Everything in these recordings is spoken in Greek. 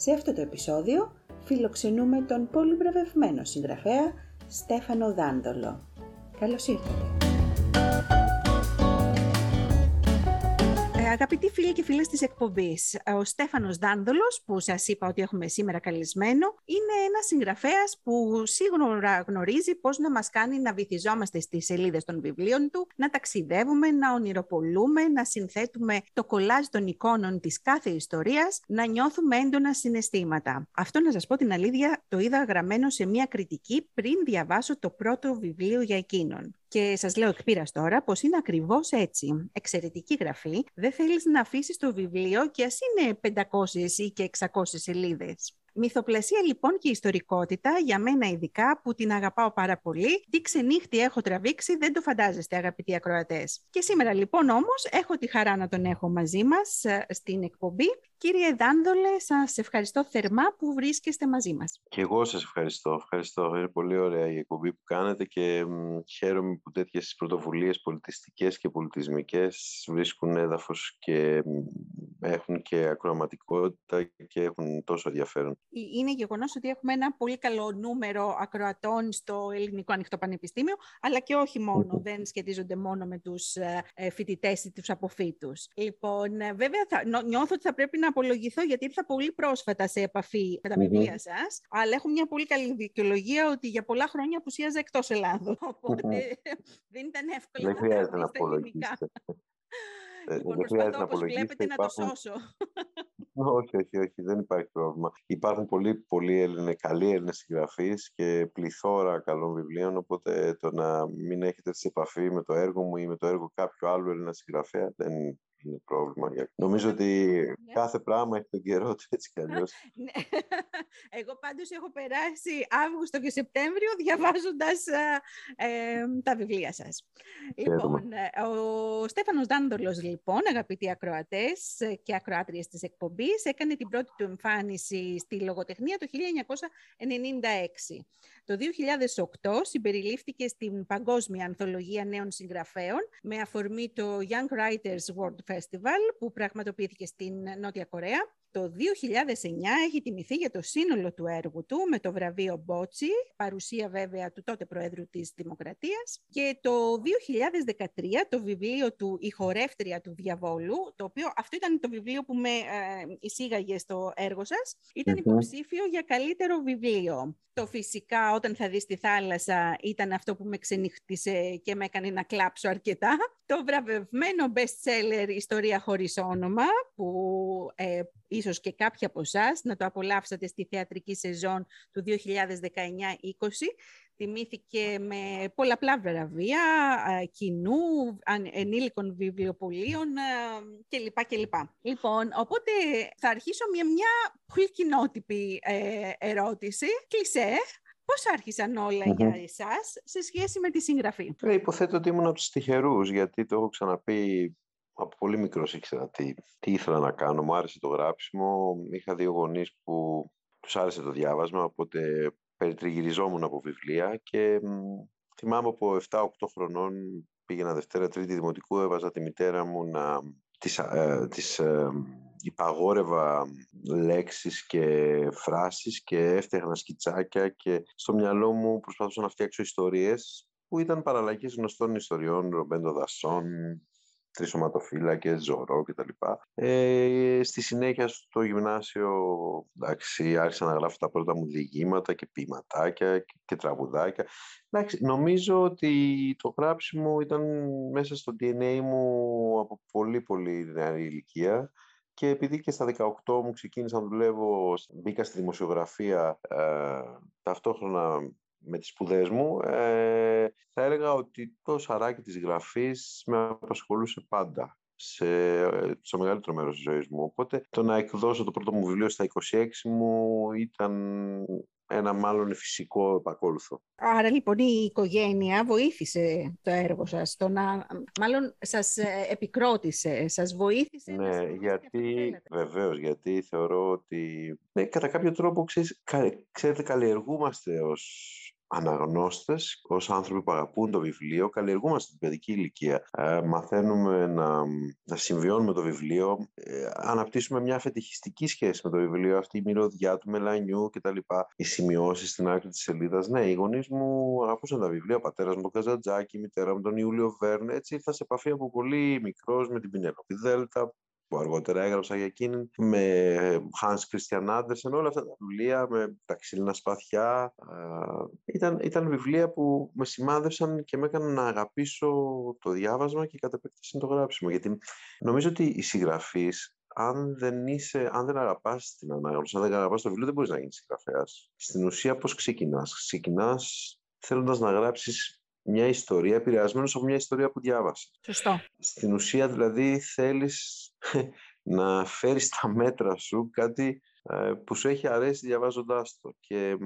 Σε αυτό το επεισόδιο φιλοξενούμε τον πολύ βραβευμένο συγγραφέα Στέφανο Δάνδολο. Καλώς ήρθατε! Αγαπητοί φίλοι και φίλες της εκπομπής, ο Στέφανος Δάνδολος, που σας είπα ότι έχουμε σήμερα καλεσμένο, είναι ένας συγγραφέας που σίγουρα γνωρίζει πώς να μας κάνει να βυθιζόμαστε στις σελίδες των βιβλίων του, να ταξιδεύουμε, να ονειροπολούμε, να συνθέτουμε το κολάζ των εικόνων της κάθε ιστορίας, να νιώθουμε έντονα συναισθήματα. Αυτό να σας πω την αλήθεια, το είδα γραμμένο σε μια κριτική πριν διαβάσω το πρώτο βιβλίο για εκείνον. Και σας λέω εκ τώρα πως είναι ακριβώς έτσι. Εξαιρετική γραφή. Δεν θέλεις να αφήσεις το βιβλίο και ας είναι 500 ή και 600 σελίδες. Μυθοπλασία λοιπόν και ιστορικότητα, για μένα ειδικά, που την αγαπάω πάρα πολύ. Τι ξενύχτη έχω τραβήξει, δεν το φαντάζεστε αγαπητοί ακροατές. Και σήμερα λοιπόν όμως έχω τη χαρά να τον έχω μαζί μας ε, στην εκπομπή Κύριε Δάνδολε, σας ευχαριστώ θερμά που βρίσκεστε μαζί μας. Και εγώ σας ευχαριστώ. Ευχαριστώ. Είναι πολύ ωραία η εκπομπή που κάνετε και χαίρομαι που τέτοιες πρωτοβουλίες πολιτιστικές και πολιτισμικές βρίσκουν έδαφος και έχουν και ακροαματικότητα και έχουν τόσο ενδιαφέρον. Ε, είναι γεγονός ότι έχουμε ένα πολύ καλό νούμερο ακροατών στο Ελληνικό Ανοιχτό Πανεπιστήμιο, αλλά και όχι μόνο, δεν σχετίζονται μόνο με τους ε, φοιτητές ή τους αποφύτους. Λοιπόν, ε, βέβαια θα, νιώθω ότι θα πρέπει να απολογηθώ γιατί ήρθα πολύ πρόσφατα σε επαφή με τα βιβλία σας, αλλά έχω μια πολύ καλή δικαιολογία ότι για πολλά χρόνια απουσίαζα εκτός Ελλάδος, οπότε δεν ήταν εύκολο. Δεν χρειάζεται να απολογήσετε. Λοιπόν, προσπαθώ, όπως βλέπετε, να το σώσω. όχι, όχι, όχι, δεν υπάρχει πρόβλημα. Υπάρχουν πολλοί, πολλοί Έλληνες, καλοί Έλληνες συγγραφείς και πληθώρα καλών βιβλίων, οπότε το να μην έχετε σε επαφή με το έργο μου ή με το έργο κάποιου άλλου Έλληνα συγγραφέα δεν είναι πρόβλημα. Νομίζω ότι ναι. κάθε πράγμα έχει τον καιρό του έτσι κι αλλιώς. Ναι. Εγώ πάντως έχω περάσει Αύγουστο και Σεπτέμβριο διαβάζοντας ε, τα βιβλία σας. Λοιπόν, ε, ο Στέφανος Δάνδολος, λοιπόν, αγαπητοί ακροατές και ακροάτριες της εκπομπής, έκανε την πρώτη του εμφάνιση στη λογοτεχνία το 1996. Το 2008 συμπεριλήφθηκε στην Παγκόσμια Ανθολογία Νέων Συγγραφέων με αφορμή το Young Writers World Festival που πραγματοποιήθηκε στην Νότια Κορέα το 2009 έχει τιμηθεί για το σύνολο του έργου του με το βραβείο Μπότσι, παρουσία βέβαια του τότε Προέδρου της Δημοκρατίας και το 2013 το βιβλίο του «Η χορεύτρια του διαβόλου», το οποίο αυτό ήταν το βιβλίο που με ε, εισήγαγε στο έργο σας, ήταν υποψήφιο για καλύτερο βιβλίο. Το φυσικά όταν θα δεις τη θάλασσα ήταν αυτό που με ξενύχτησε και με έκανε να κλάψω αρκετά. Το βραβευμένο best seller «Ιστορία χωρίς όνομα» που ε, ίσως και κάποιοι από εσάς να το απολαύσατε στη θεατρική σεζόν του 2019-20. Τιμήθηκε με πολλαπλά βραβεία κοινού, ενήλικων βιβλιοπολίων κλπ. κλπ. Λοιπόν, οπότε θα αρχίσω με μια πολύ κοινότυπη ε, ερώτηση. Κλεισέ, Πώς άρχισαν για εσάς σε σχέση με τη συγγραφή; Ε, υποθέτω ότι ήμουν από τους τυχερούς, γιατί το έχω ξαναπεί από πολύ μικρός ήξερα τι, τι ήθελα να κάνω. Μου άρεσε το γράψιμο. Είχα δύο γονείς που τους άρεσε το διάβασμα, οπότε περιτριγυριζόμουν από βιβλία και θυμάμαι από 7-8 χρονών πήγαινα Δευτέρα, Τρίτη Δημοτικού, έβαζα τη μητέρα μου να τις, ε, τις ε, υπαγόρευα λέξεις και φράσεις και έφτιαχνα σκιτσάκια και στο μυαλό μου προσπαθούσα να φτιάξω ιστορίες που ήταν παραλλαγές γνωστών ιστοριών, Ρομπέντο Δασόν, τρεις σωματοφύλακες, ζωρό κτλ. Ε, στη συνέχεια στο γυμνάσιο εντάξει, άρχισα να γράφω τα πρώτα μου διηγήματα και ποιηματάκια και, και τραγουδάκια. Εντάξει, νομίζω ότι το γράψιμο ήταν μέσα στο DNA μου από πολύ πολύ νεαρή ηλικία και επειδή και στα 18 μου ξεκίνησα να δουλεύω, μπήκα στη δημοσιογραφία ε, ταυτόχρονα με τις σπουδές μου, ε, θα έλεγα ότι το σαράκι της γραφής με απασχολούσε πάντα. σε, στο μεγαλύτερο μέρος της ζωής μου. Οπότε το να εκδώσω το πρώτο μου βιβλίο στα 26 μου ήταν ένα μάλλον φυσικό επακόλουθο. Άρα λοιπόν η οικογένεια βοήθησε το έργο σας, το να, μάλλον σας ε, επικρότησε, σας βοήθησε. Ναι, γιατί, βεβαίως, γιατί θεωρώ ότι ναι, κατά κάποιο τρόπο ξέρεις, ξέρετε καλλιεργούμαστε ως αναγνώστες, ως άνθρωποι που αγαπούν το βιβλίο, καλλιεργούμαστε την παιδική ηλικία. Ε, μαθαίνουμε να, να συμβιώνουμε το βιβλίο, ε, αναπτύσσουμε μια φετιχιστική σχέση με το βιβλίο, αυτή η μυρωδιά του μελανιού κτλ. Οι σημειώσεις στην άκρη της σελίδας. Ναι, οι γονείς μου αγαπούσαν τα βιβλία, ο πατέρας μου τον Καζαντζάκη, η μητέρα μου τον Ιούλιο Βέρνε. Έτσι ήρθα σε επαφή από πολύ μικρός με την Πινέλοπη Δέλτα, που αργότερα έγραψα για εκείνη, με Hans Christian Andersen, όλα αυτά τα βιβλία, με τα ξύλινα σπαθιά. Ήταν, ήταν βιβλία που με σημάδευσαν και με έκαναν να αγαπήσω το διάβασμα και κατ' επέκταση το γράψιμο. Γιατί νομίζω ότι οι συγγραφείς, αν δεν, είσαι, αν δεν αγαπάς την ανάγνωση, αν δεν αγαπάς το βιβλίο, δεν μπορείς να γίνεις συγγραφέας. Στην ουσία πώς ξεκινάς; Ξεκινάς θέλοντας να γράψεις μια ιστορία επηρεασμένος από μια ιστορία που διάβασε. Σωστό. Στην ουσία δηλαδή θέλεις να φέρεις στα μέτρα σου κάτι ε, που σου έχει αρέσει διαβάζοντάς το. Και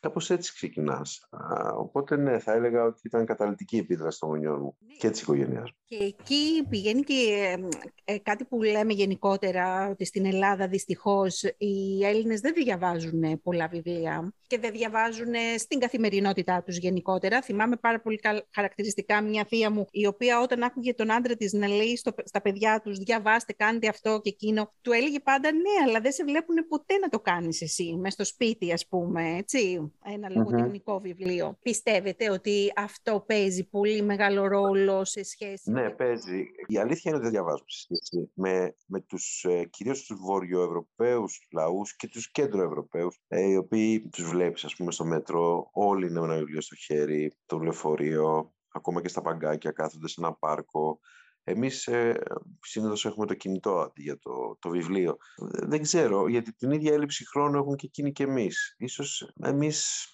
Κάπως έτσι ξεκινάς. Οπότε ναι, θα έλεγα ότι ήταν καταλητική επίδραση των γονιών μου ναι. και της οικογένειας μου. Και εκεί πηγαίνει και ε, κάτι που λέμε γενικότερα, ότι στην Ελλάδα δυστυχώς οι Έλληνες δεν διαβάζουν πολλά βιβλία και δεν διαβάζουν στην καθημερινότητά τους γενικότερα. Θυμάμαι πάρα πολύ χαρακτηριστικά μια θεία μου, η οποία όταν άκουγε τον άντρα της να λέει στο, στα παιδιά τους «διαβάστε, κάντε αυτό και εκείνο», του έλεγε πάντα «ναι, αλλά δεν σε βλέπουν ποτέ να το κάνεις εσύ, μες στο σπίτι ας πούμε, έτσι» ένα λογοτεχνικό βιβλίο. Πιστεύετε ότι αυτό παίζει πολύ μεγάλο ρόλο σε σχέση... Ναι, παίζει. Η αλήθεια είναι ότι δεν διαβάζουμε σε σχέση με, με τους, ε, κυρίως τους βορειοευρωπαίους λαούς και τους κέντροευρωπαίους, ε, οι οποίοι τους βλέπεις, ας πούμε, στο μέτρο, όλοι είναι με ένα βιβλίο στο χέρι, το λεωφορείο, ακόμα και στα παγκάκια κάθονται σε ένα πάρκο, εμείς ε, συνήθως έχουμε το κινητό αντί για το, το βιβλίο. Δεν ξέρω, γιατί την ίδια έλλειψη χρόνου έχουν και εκείνοι και εμείς. Ίσως εμείς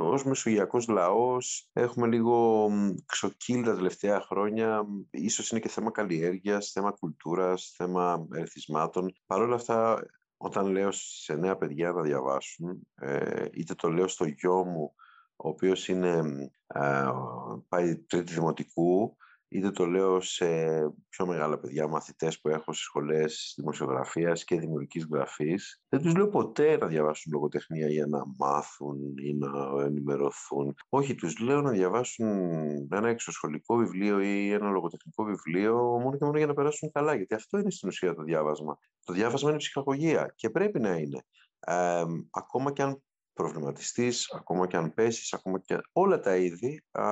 ως μεσογειακός λαός έχουμε λίγο ξοκύλει τα τελευταία χρόνια. Ίσως είναι και θέμα καλλιέργειας, θέμα κουλτούρας, θέμα ερθισμάτων. Παρ' όλα αυτά, όταν λέω σε νέα παιδιά να διαβάσουν, ε, είτε το λέω στο γιο μου, ο οποίος είναι, ε, πάει τρίτη δημοτικού, είτε το λέω σε πιο μεγάλα παιδιά, μαθητές που έχω στις σχολές δημοσιογραφίας και δημιουργικής γραφής. Δεν τους λέω ποτέ να διαβάσουν λογοτεχνία για να μάθουν ή να ενημερωθούν. Όχι, τους λέω να διαβάσουν ένα εξωσχολικό βιβλίο ή ένα λογοτεχνικό βιβλίο μόνο και μόνο για να περάσουν καλά, γιατί αυτό είναι στην ουσία το διάβασμα. Το διάβασμα είναι ψυχαγωγία και πρέπει να είναι. Ε, ακόμα και αν προβληματιστείς, ακόμα και αν πέσεις, ακόμα και όλα τα είδη, α,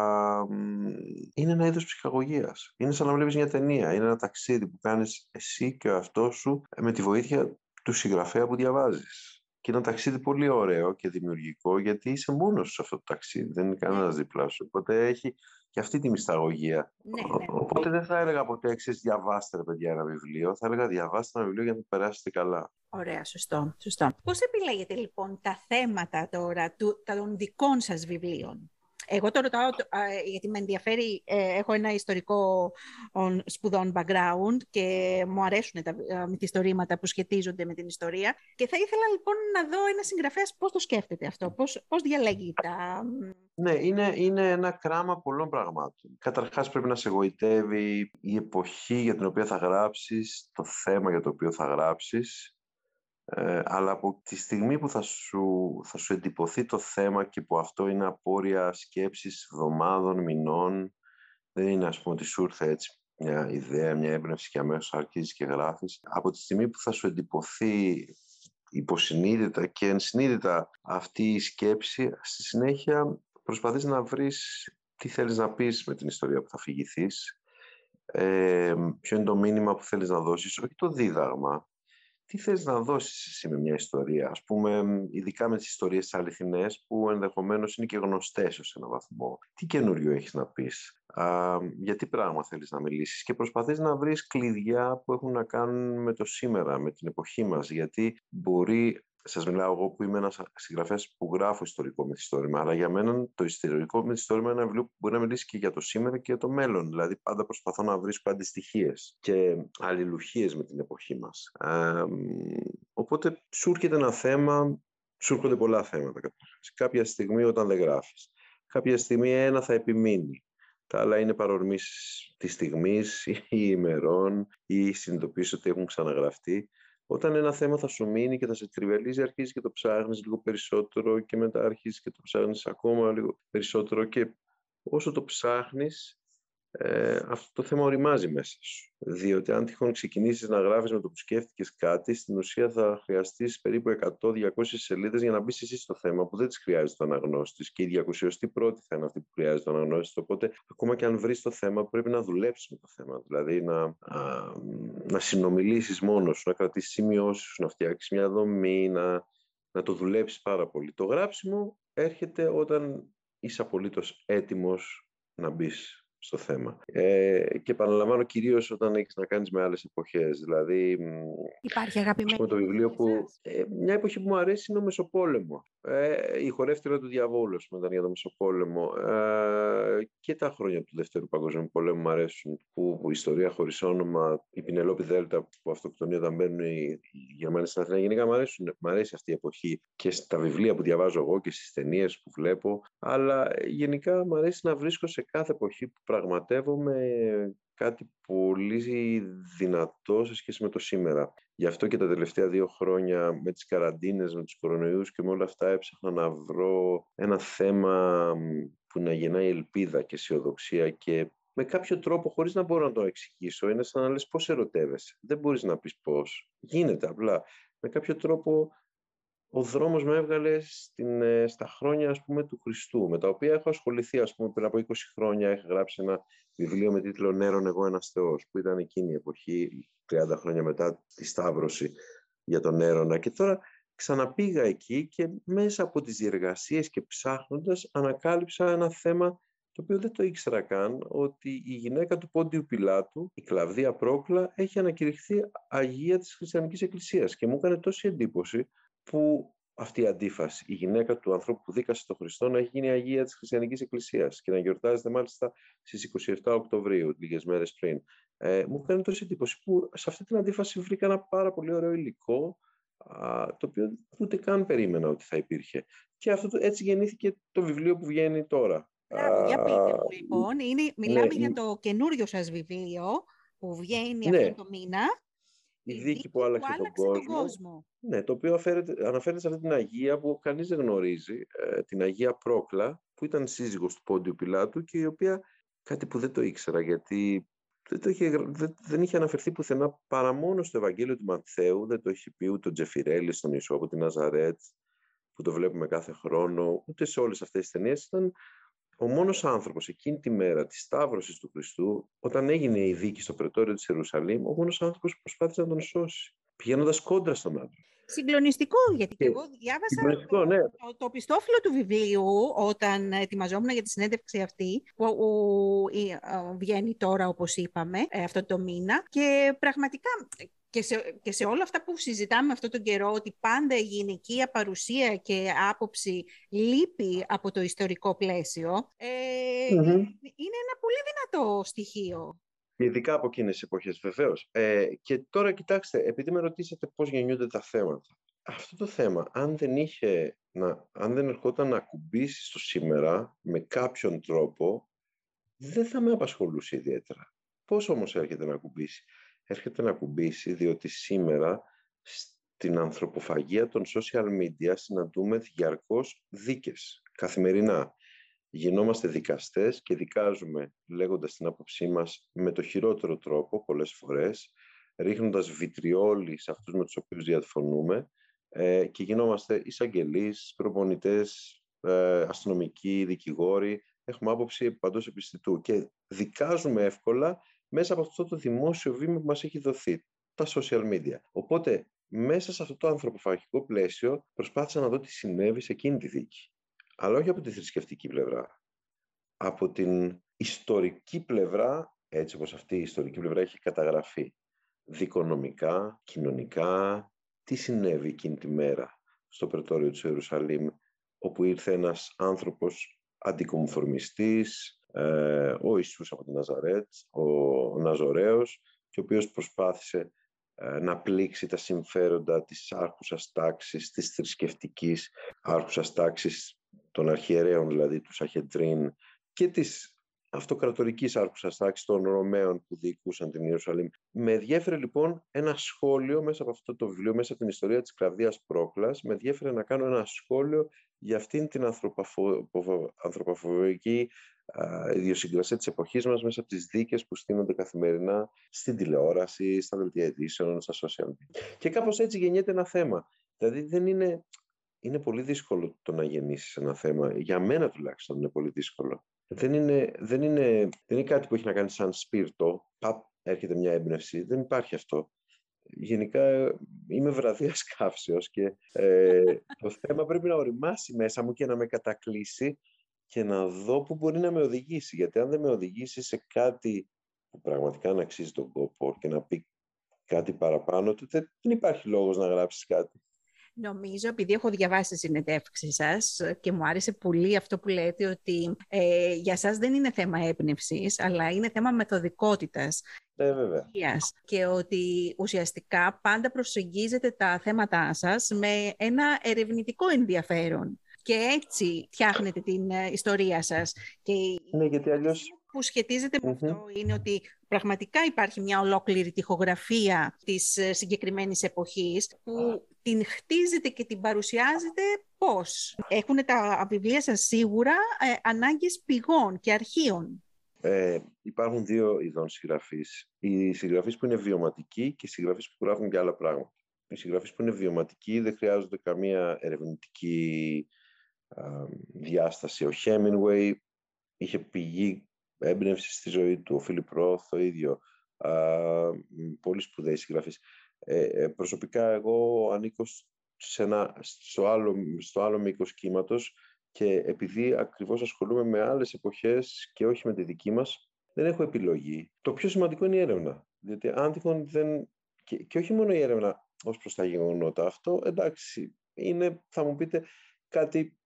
είναι ένα είδος ψυχαγωγίας. Είναι σαν να βλέπεις μια ταινία, είναι ένα ταξίδι που κάνεις εσύ και ο αυτός σου με τη βοήθεια του συγγραφέα που διαβάζεις. Και είναι ένα ταξίδι πολύ ωραίο και δημιουργικό γιατί είσαι μόνος σου σε αυτό το ταξίδι, δεν είναι κανένας δίπλα σου. Οπότε έχει και αυτή τη μυσταγωγία. Ναι, ναι. Οπότε δεν θα έλεγα ποτέ εξή διαβάστε ρε παιδιά ένα βιβλίο. Θα έλεγα διαβάστε ένα βιβλίο για να περάσετε καλά. Ωραία, σωστό. σωστό. Πώς επιλέγετε λοιπόν τα θέματα τώρα του, των δικών σας βιβλίων; Εγώ το ρωτάω γιατί με ενδιαφέρει, ε, έχω ένα ιστορικό σπουδών background και μου αρέσουν τα μυθιστορήματα που σχετίζονται με την ιστορία και θα ήθελα λοιπόν να δω ένα συγγραφέας πώς το σκέφτεται αυτό, πώς, πώς διαλέγει τα... Ναι, είναι, είναι ένα κράμα πολλών πραγμάτων. Καταρχάς πρέπει να σε εγωιτεύει η εποχή για την οποία θα γράψεις, το θέμα για το οποίο θα γράψεις, ε, αλλά από τη στιγμή που θα σου, θα σου εντυπωθεί το θέμα και που αυτό είναι απόρρια σκέψης εβδομάδων, μηνών, δεν είναι ας πούμε ότι σου ήρθε έτσι μια ιδέα, μια έμπνευση και αμέσως αρχίζεις και γράφεις. Από τη στιγμή που θα σου εντυπωθεί υποσυνείδητα και ενσυνείδητα αυτή η σκέψη, στη συνέχεια προσπαθείς να βρεις τι θέλεις να πεις με την ιστορία που θα φυγηθείς, ε, ποιο είναι το μήνυμα που θέλεις να δώσεις, όχι το δίδαγμα, τι θες να δώσεις εσύ με μια ιστορία, ας πούμε, ειδικά με τις ιστορίες τις αληθινές που ενδεχομένως είναι και γνωστές ως ένα βαθμό. Τι καινούριο έχεις να πεις, α, για τι πράγμα θέλεις να μιλήσεις; Και προσπαθείς να βρεις κλειδιά που έχουν να κάνουν με το σήμερα, με την εποχή μας, γιατί μπορεί σας μιλάω εγώ που είμαι ένας συγγραφέας που γράφω ιστορικό μυθιστόρημα, αλλά για μένα το ιστορικό μυθιστόρημα είναι ένα βιβλίο που μπορεί να μιλήσει και για το σήμερα και για το μέλλον. Δηλαδή πάντα προσπαθώ να βρίσκω αντιστοιχίες και αλληλουχίες με την εποχή μας. Ε, οπότε σου έρχεται ένα θέμα, σου έρχονται πολλά θέματα Κάποια στιγμή όταν δεν γράφεις. Κάποια στιγμή ένα θα επιμείνει. Τα άλλα είναι παρορμήσεις της στιγμής ή ημερών ή συνειδητοποίηση ότι έχουν ξαναγραφτεί. Όταν ένα θέμα θα σου μείνει και θα σε τριβελίζει, αρχίζεις και το ψάχνεις λίγο περισσότερο και μετά αρχίζεις και το ψάχνεις ακόμα λίγο περισσότερο και όσο το ψάχνεις ε, αυτό το θέμα οριμάζει μέσα σου. Διότι αν τυχόν ξεκινήσεις να γράφεις με το που σκέφτηκες κάτι, στην ουσία θα χρειαστείς περίπου 100-200 σελίδες για να μπεις εσύ στο θέμα που δεν τις χρειάζεται ο αναγνώστης και η 221η θα είναι αυτή που χρειάζεται ο αναγνώστης. Οπότε ακόμα και αν βρεις το θέμα πρέπει να δουλέψεις με το θέμα. Δηλαδή να, α, να συνομιλήσεις μόνος σου, να κρατήσεις σημειώσεις να φτιάξεις μια δομή, να, να το δουλέψεις πάρα πολύ. Το γράψιμο έρχεται όταν είσαι απολύτως έτοιμος να μπεις στο θέμα. Ε, και επαναλαμβάνω κυρίως όταν έχεις να κάνεις με άλλες εποχές. Δηλαδή, Υπάρχει αγαπημένη το βιβλίο που, ε, μια εποχή που μου αρέσει είναι ο Μεσοπόλεμο. Ε, η χορεύτηρα του διαβόλου ήταν για το Μεσοπόλεμο. Ε, και τα χρόνια του Δεύτερου Παγκοσμίου Πολέμου μου αρέσουν. Που, η ιστορία χωρίς όνομα, η Πινελόπη Δέλτα που αυτοκτονεί όταν μπαίνουν οι, οι Γερμανοί στην Αθήνα. Γενικά μου, αρέσουν, μου αρέσει αυτή η εποχή και στα βιβλία που διαβάζω εγώ και στις ταινίες που βλέπω. Αλλά γενικά μου αρέσει να βρίσκω σε κάθε εποχή που πραγματεύομαι κάτι πολύ δυνατό σε σχέση με το σήμερα. Γι' αυτό και τα τελευταία δύο χρόνια με τις καραντίνες, με τους κορονοϊούς και με όλα αυτά έψαχνα να βρω ένα θέμα που να γεννάει ελπίδα και αισιοδοξία και με κάποιο τρόπο, χωρίς να μπορώ να το εξηγήσω, είναι σαν να λες πώς ερωτεύεσαι. Δεν μπορείς να πεις πώς. Γίνεται απλά. Με κάποιο τρόπο ο δρόμος με έβγαλε στην, ε, στα χρόνια ας πούμε, του Χριστού, με τα οποία έχω ασχοληθεί ας πούμε, πριν από 20 χρόνια. Έχω γράψει ένα βιβλίο με τίτλο «Νέρον εγώ ένας Θεός», που ήταν εκείνη η εποχή, 30 χρόνια μετά τη Σταύρωση για τον Έρωνα. Και τώρα ξαναπήγα εκεί και μέσα από τις διεργασίες και ψάχνοντας ανακάλυψα ένα θέμα το οποίο δεν το ήξερα καν, ότι η γυναίκα του Πόντιου Πιλάτου, η Κλαβδία Πρόκλα, έχει ανακηρυχθεί Αγία της Χριστιανικής Εκκλησίας και μου έκανε τόση εντύπωση που αυτή η αντίφαση, η γυναίκα του ανθρώπου που δίκασε τον Χριστό να έχει γίνει Αγία της Χριστιανικής Εκκλησίας και να γιορτάζεται μάλιστα στις 27 Οκτωβρίου, λίγες μέρες πριν. Ε, μου έκανε τόση εντύπωση που σε αυτή την αντίφαση βρήκα ένα πάρα πολύ ωραίο υλικό α, το οποίο ούτε καν περίμενα ότι θα υπήρχε. Και αυτό, έτσι γεννήθηκε το βιβλίο που βγαίνει τώρα. Μπράβο, για πείτε μου λοιπόν. Είναι, μιλάμε ναι, για το καινούριο σας βιβλίο που βγαίνει ναι. αυτό το μήνα η δίκη που άλλαξε, τον, κόσμο, Ναι, το οποίο αναφέρεται σε αυτή την Αγία που κανείς δεν γνωρίζει, ε, την Αγία Πρόκλα, που ήταν σύζυγος του Πόντιου Πιλάτου και η οποία κάτι που δεν το ήξερα γιατί δεν, το είχε, δεν, είχε αναφερθεί πουθενά παρά μόνο στο Ευαγγέλιο του Ματθαίου, δεν το έχει πει ούτε ο Τζεφιρέλης στον Ιησού από την Ναζαρέτ, που το βλέπουμε κάθε χρόνο, ούτε σε όλες αυτές τις ταινίες. Ήταν ο μόνος άνθρωπος εκείνη τη μέρα της Σταύρωσης του Χριστού, όταν έγινε η δίκη στο πρετόριο της Ιερουσαλήμ, ο μόνος άνθρωπος που προσπάθησε να τον σώσει, πηγαίνοντας κόντρα στον άνθρωπο. Συγκλονιστικό, γιατί και εγώ διάβασα το, ναι. το, το, πιστόφυλλο του βιβλίου όταν ετοιμαζόμουν για τη συνέντευξη αυτή, που βγαίνει τώρα όπως είπαμε ε, αυτό το μήνα και πραγματικά και σε, και σε όλα αυτά που συζητάμε αυτόν τον καιρό, ότι πάντα η γυναικεία παρουσία και άποψη λείπει από το ιστορικό πλαίσιο, ε, είναι ένα πολύ δυνατό στοιχείο. Ειδικά από εκείνες τις εποχές, βεβαίως. Ε, και τώρα κοιτάξτε, επειδή με ρωτήσατε πώς γεννιούνται τα θέματα. Αυτό το θέμα, αν δεν, είχε, να, αν δεν ερχόταν να ακουμπήσει στο σήμερα με κάποιον τρόπο, δεν θα με απασχολούσε ιδιαίτερα. Πώς όμως έρχεται να ακουμπήσει; Έρχεται να κουμπίσει, διότι σήμερα στην ανθρωποφαγία των social media συναντούμε διαρκώς δίκες, καθημερινά. Γινόμαστε δικαστές και δικάζουμε λέγοντας την άποψή μας με το χειρότερο τρόπο πολλές φορές, ρίχνοντας βιτριόλι σε αυτούς με τους οποίους διαφωνούμε ε, και γινόμαστε εισαγγελείς, προπονητές, ε, αστυνομικοί, δικηγόροι, έχουμε άποψη παντός επιστητού και δικάζουμε εύκολα μέσα από αυτό το δημόσιο βήμα που μας έχει δοθεί, τα social media. Οπότε, μέσα σε αυτό το ανθρωποφαγικό πλαίσιο, προσπάθησα να δω τι συνέβη σε εκείνη τη δίκη. Αλλά όχι από τη θρησκευτική πλευρά. Από την ιστορική πλευρά, έτσι όπως αυτή η ιστορική πλευρά έχει καταγραφεί. Δικονομικά, κοινωνικά, τι συνέβη εκείνη τη μέρα. στο πρετόριο του Ιερουσαλήμ, όπου ήρθε ένας άνθρωπος αντικομφορμιστής, ε, ο Ιησούς από την Ναζαρέτ, ο, ο Ναζωραίος, και ο οποίος προσπάθησε ε, να πλήξει τα συμφέροντα της άρχουσας τάξης, της θρησκευτικής άρχουσας τάξης των αρχιερέων, δηλαδή του Σαχεντρίν και της αυτοκρατορικής άρχουσας τάξης των Ρωμαίων που διοικούσαν την Ιερουσαλήμ. Με ενδιέφερε λοιπόν ένα σχόλιο μέσα από αυτό το βιβλίο, μέσα από την ιστορία της Κλαβδίας Πρόκλας, με ενδιέφερε να κάνω ένα σχόλιο για αυτήν την ανθρωποφοβική ιδιοσυγκρασία της εποχής μας μέσα από τις δίκες που στείνονται καθημερινά στην τηλεόραση, στα δελτία ειδήσεων, στα social media. Και κάπως έτσι γεννιέται ένα θέμα. Δηλαδή δεν είναι, είναι πολύ δύσκολο το να γεννήσεις ένα θέμα. Για μένα τουλάχιστον είναι πολύ δύσκολο. Δεν είναι, δεν είναι, δεν είναι κάτι που έχει να κάνει σαν σπίρτο. Παπ, έρχεται μια έμπνευση. Δεν υπάρχει αυτό. Γενικά είμαι βραδίας καύσεως και ε, το θέμα πρέπει να οριμάσει μέσα μου και να με κατακλείσει και να δω πού μπορεί να με οδηγήσει. Γιατί αν δεν με οδηγήσει σε κάτι που πραγματικά να αξίζει τον κόπο και να πει κάτι παραπάνω, τότε δεν υπάρχει λόγος να γράψεις κάτι. Νομίζω, επειδή έχω διαβάσει τη συνεντεύξη σας και μου άρεσε πολύ αυτό που λέτε, ότι ε, για σας δεν είναι θέμα έμπνευσης, αλλά είναι θέμα μεθοδικότητας. Ναι, βέβαια. Και ότι ουσιαστικά πάντα προσεγγίζετε τα θέματά σας με ένα ερευνητικό ενδιαφέρον και έτσι φτιάχνετε την ε, ιστορία σας. Και ναι, γιατί αλλιώς... που σχετίζεται με αυτό είναι ότι πραγματικά υπάρχει μια ολόκληρη τυχογραφία της ε, συγκεκριμένης εποχής που την χτίζετε και την παρουσιάζετε πώς; Έχουν τα βιβλία σας σίγουρα ε, ανάγκες πηγών και αρχείων. Ε, υπάρχουν δύο ειδών συγγραφείς. Οι συγγραφείς που είναι βιωματικοί και οι συγγραφείς που γράφουν και άλλα πράγματα. Οι συγγραφείς που είναι βιωματικοί δεν χρειάζονται καμία ερευνητική διάσταση. Ο Hemingway είχε πηγή έμπνευση στη ζωή του, ο Φίλιπ Ρόθ το ίδιο. Α, πολύ σπουδαίοι συγγραφείς. Ε, ε, προσωπικά εγώ ανήκω σε ένα, στο, άλλο, στο άλλο μήκος κύματος και επειδή ακριβώς ασχολούμαι με άλλες εποχές και όχι με τη δική μας, δεν έχω επιλογή. Το πιο σημαντικό είναι η έρευνα. Διότι αν τυχόν δεν... Και, και όχι μόνο η έρευνα ως προς τα γεγονότα. Αυτό, εντάξει, είναι, θα μου πείτε, κάτι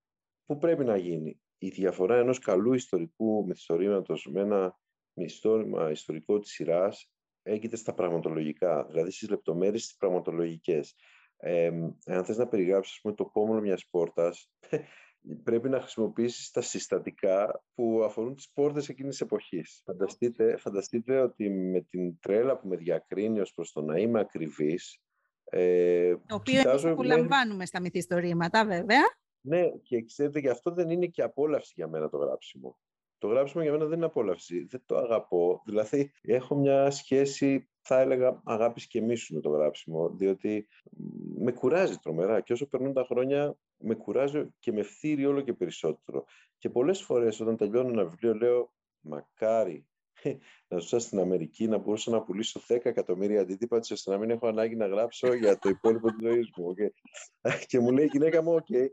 που πρέπει να γίνει. Η διαφορά ενός καλού ιστορικού μυθιστορήματος με ένα μυθιστόρημα ιστορικό της σειράς έγκυται στα πραγματολογικά, δηλαδή στις λεπτομέρειες τις πραγματολογικές. Ε, αν θες να περιγράψεις πούμε, το πόμολο μιας πόρτας, πρέπει να χρησιμοποιήσεις τα συστατικά που αφορούν τις πόρτες εκείνης της εποχής. Φανταστείτε, φανταστείτε ότι με την τρέλα που με διακρίνει ως προς το να είμαι ακριβής, ε, το οποίο εμείς απολαμβάνουμε στα μυθιστορήματα βέβαια. Ναι, και ξέρετε, γι' αυτό δεν είναι και απόλαυση για μένα το γράψιμο. Το γράψιμο για μένα δεν είναι απόλαυση. Δεν το αγαπώ. Δηλαδή, έχω μια σχέση, θα έλεγα, αγάπης και μίσους με το γράψιμο, διότι με κουράζει τρομερά. Και όσο περνούν τα χρόνια, με κουράζει και με φθείρει όλο και περισσότερο. Και πολλές φορές, όταν τελειώνω ένα βιβλίο, λέω, μακάρι να ζούσα στην Αμερική, να μπορούσα να πουλήσω 10 εκατομμύρια αντίτυπα ώστε να μην έχω ανάγκη να γράψω για το υπόλοιπο της ζωής μου. Και, και μου λέει η γυναίκα μου, OK,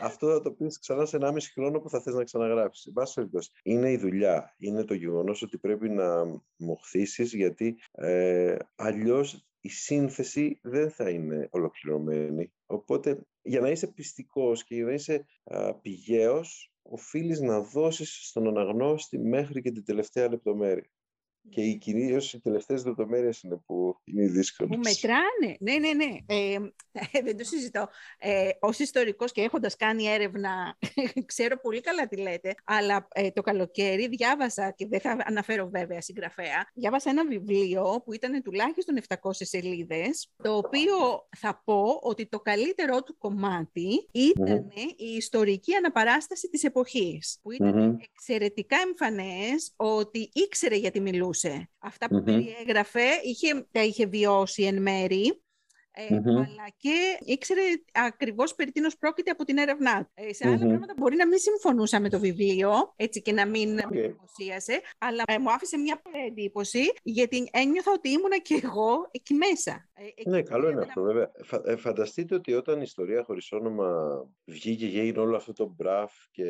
αυτό θα το πεις ξανά σε 1,5 χρόνο που θα θες να ξαναγράψεις. είναι η δουλειά. Είναι το γεγονός ότι πρέπει να μοχθήσει γιατί ε, αλλιώς η σύνθεση δεν θα είναι ολοκληρωμένη. Οπότε για να είσαι πιστικός και για να είσαι α, πηγαίος, οφείλεις να δώσεις στον αναγνώστη μέχρι και την τελευταία λεπτομέρεια. Και οι κυρίως οι τελευταίες λεπτομέρειες είναι που είναι δύσκολες. Που μετράνε. Ναι, ναι, ναι. Ε, δεν το συζητώ. Ε, Ω ιστορικός και έχοντας κάνει έρευνα, ξέρω πολύ καλά τι λέτε. Αλλά ε, το καλοκαίρι διάβασα, και δεν θα αναφέρω βέβαια συγγραφέα, διάβασα ένα βιβλίο που ήταν τουλάχιστον 700 σελίδες, το οποίο θα πω ότι το καλύτερό του κομμάτι ήταν η ιστορική αναπαράσταση της εποχής. Που ηταν εξαιρετικά εμφανές ότι ήξερε γιατί μιλούσε Αυτά που περιέγραφε είχε, τα είχε βιώσει εν μέρη, ε, αλλά και ήξερε ακριβώς περί τίνος πρόκειται από την έρευνά ε, σε άλλα πράγματα μπορεί να μην συμφωνούσα με το βιβλίο έτσι και να μην okay. με δημοσίασε, αλλά ε, μου άφησε μια εντύπωση γιατί ένιωθα ότι ήμουνα και εγώ εκεί μέσα. Ε, ναι, καλό είναι αυτό βέβαια. Φα, φανταστείτε ότι όταν η ιστορία χωρίς όνομα βγήκε και έγινε όλο αυτό το μπραφ και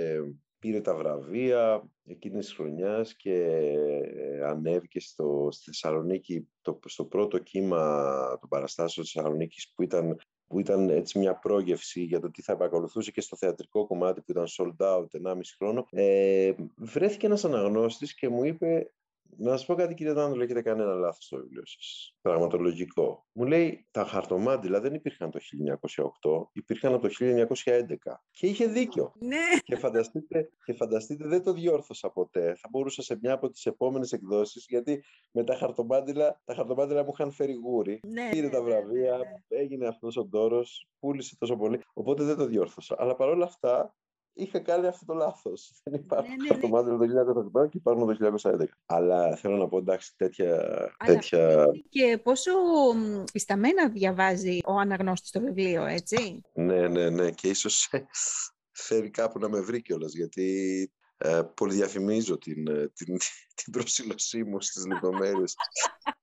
πήρε τα βραβεία εκείνης της χρονιάς και ε, ανέβηκε στο, στη Θεσσαλονίκη το, στο πρώτο κύμα των παραστάσεων της Θεσσαλονίκης που ήταν που ήταν έτσι μια πρόγευση για το τι θα επακολουθούσε και στο θεατρικό κομμάτι που ήταν sold out 1,5 χρόνο, ε, βρέθηκε ένας αναγνώστης και μου είπε να σας πω κάτι, κύριε Δάνδολο, έχετε κανένα λάθος στο βιβλίο σας. Πραγματολογικό. Μου λέει τα χαρτομάτιλα δεν υπήρχαν το 1908, υπήρχαν από το 1911. Και είχε δίκιο. Ναι. Και φανταστείτε, και φανταστείτε, δεν το διόρθωσα ποτέ. Θα μπορούσα σε μια από τις επόμενες εκδόσεις, γιατί με τα χαρτομάτιλα, τα χαρτομάτιλα μου είχαν φέρει γούρι. Ναι, Πήρε ναι, τα ναι, βραβεία, ναι, έγινε αυτός ο τόρο, πούλησε τόσο πολύ. Οπότε δεν το διόρθωσα. Αλλά παρόλα αυτά είχα κάνει αυτό το λάθος. Δεν υπάρχουν Ναι, ναι, ναι. χαρτομάτιλα το 1908 και υπάρχουν το 1911. Αλλά θέλω να πω εντάξει, τέτοια. Αλλά τέτοια... Και πόσο μ, πισταμένα διαβάζει ο αναγνώστης το βιβλίο, έτσι. Ναι, ναι, ναι. Και ίσως φέρει κάπου να με βρει κιόλας, γιατί ε, πολυδιαφημίζω την, ε, την, την προσήλωσή μου στις λεπτομέρειες.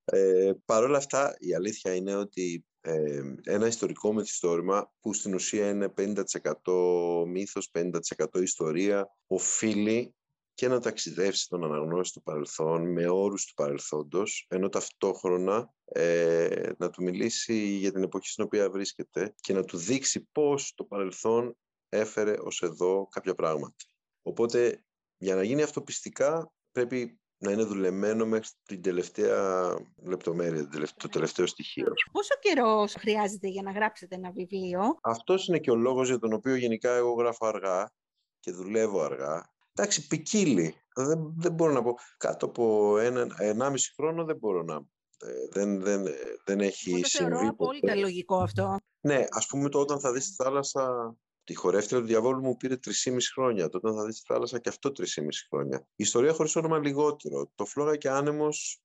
ε, Παρ' όλα αυτά, η αλήθεια είναι ότι ε, ένα ιστορικό μυθιστόρημα που στην ουσία είναι 50% μύθος, 50% ιστορία, οφείλει και να ταξιδεύσει τον αναγνώστη του παρελθόν με όρους του παρελθόντος, ενώ ταυτόχρονα ε, να του μιλήσει για την εποχή στην οποία βρίσκεται και να του δείξει πώς το παρελθόν έφερε ως εδώ κάποια πράγματα. Οπότε, για να γίνει αυτό πιστικά, πρέπει να είναι δουλεμένο μέχρι την τελευταία λεπτομέρεια, το τελευταίο στοιχείο. Πόσο καιρός χρειάζεται για να γράψετε ένα βιβλίο; Αυτός είναι και ο λόγος για τον οποίο γενικά εγώ γράφω αργά και δουλεύω αργά. Εντάξει, ποικίλει. Δεν, δεν μπορώ να πω. Κάτω από ένα, ενάμιση χρόνο δεν μπορώ να... ε, Δεν, δεν, δεν έχει Εγώ το θεωρώ συμβεί απόλυτα ποτέ. λογικό αυτό. Ναι, ας πούμε το όταν θα δεις τη θάλασσα, τη χορεύτρια του διαβόλου μου πήρε 3,5 χρόνια. Το όταν θα δεις τη θάλασσα και αυτό 3,5 χρόνια. Η ιστορία χωρίς όνομα λιγότερο. Το φλόγα και άνεμος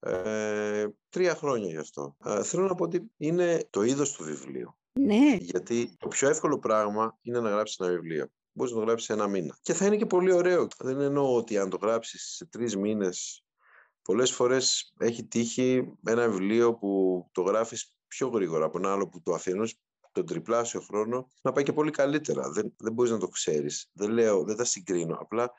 ε, τρία χρόνια γι' αυτό. Ε, θέλω να πω ότι είναι το είδος του βιβλίου. Ναι, Γιατί το πιο εύκολο πράγμα είναι να γράψεις ένα βιβλίο. Μπορείς να το γράψεις σε ένα μήνα. Και θα είναι και πολύ ωραίο. Δεν εννοώ ότι αν το γράψεις σε τρεις μήνες, πολλές φορές έχει τύχει ένα βιβλίο που το γράφεις πιο γρήγορα από ένα άλλο που το αφήνεις τον τριπλάσιο χρόνο να πάει και πολύ καλύτερα. Δεν, δεν μπορείς να το ξέρεις. Δεν λέω, δεν τα συγκρίνω. Απλά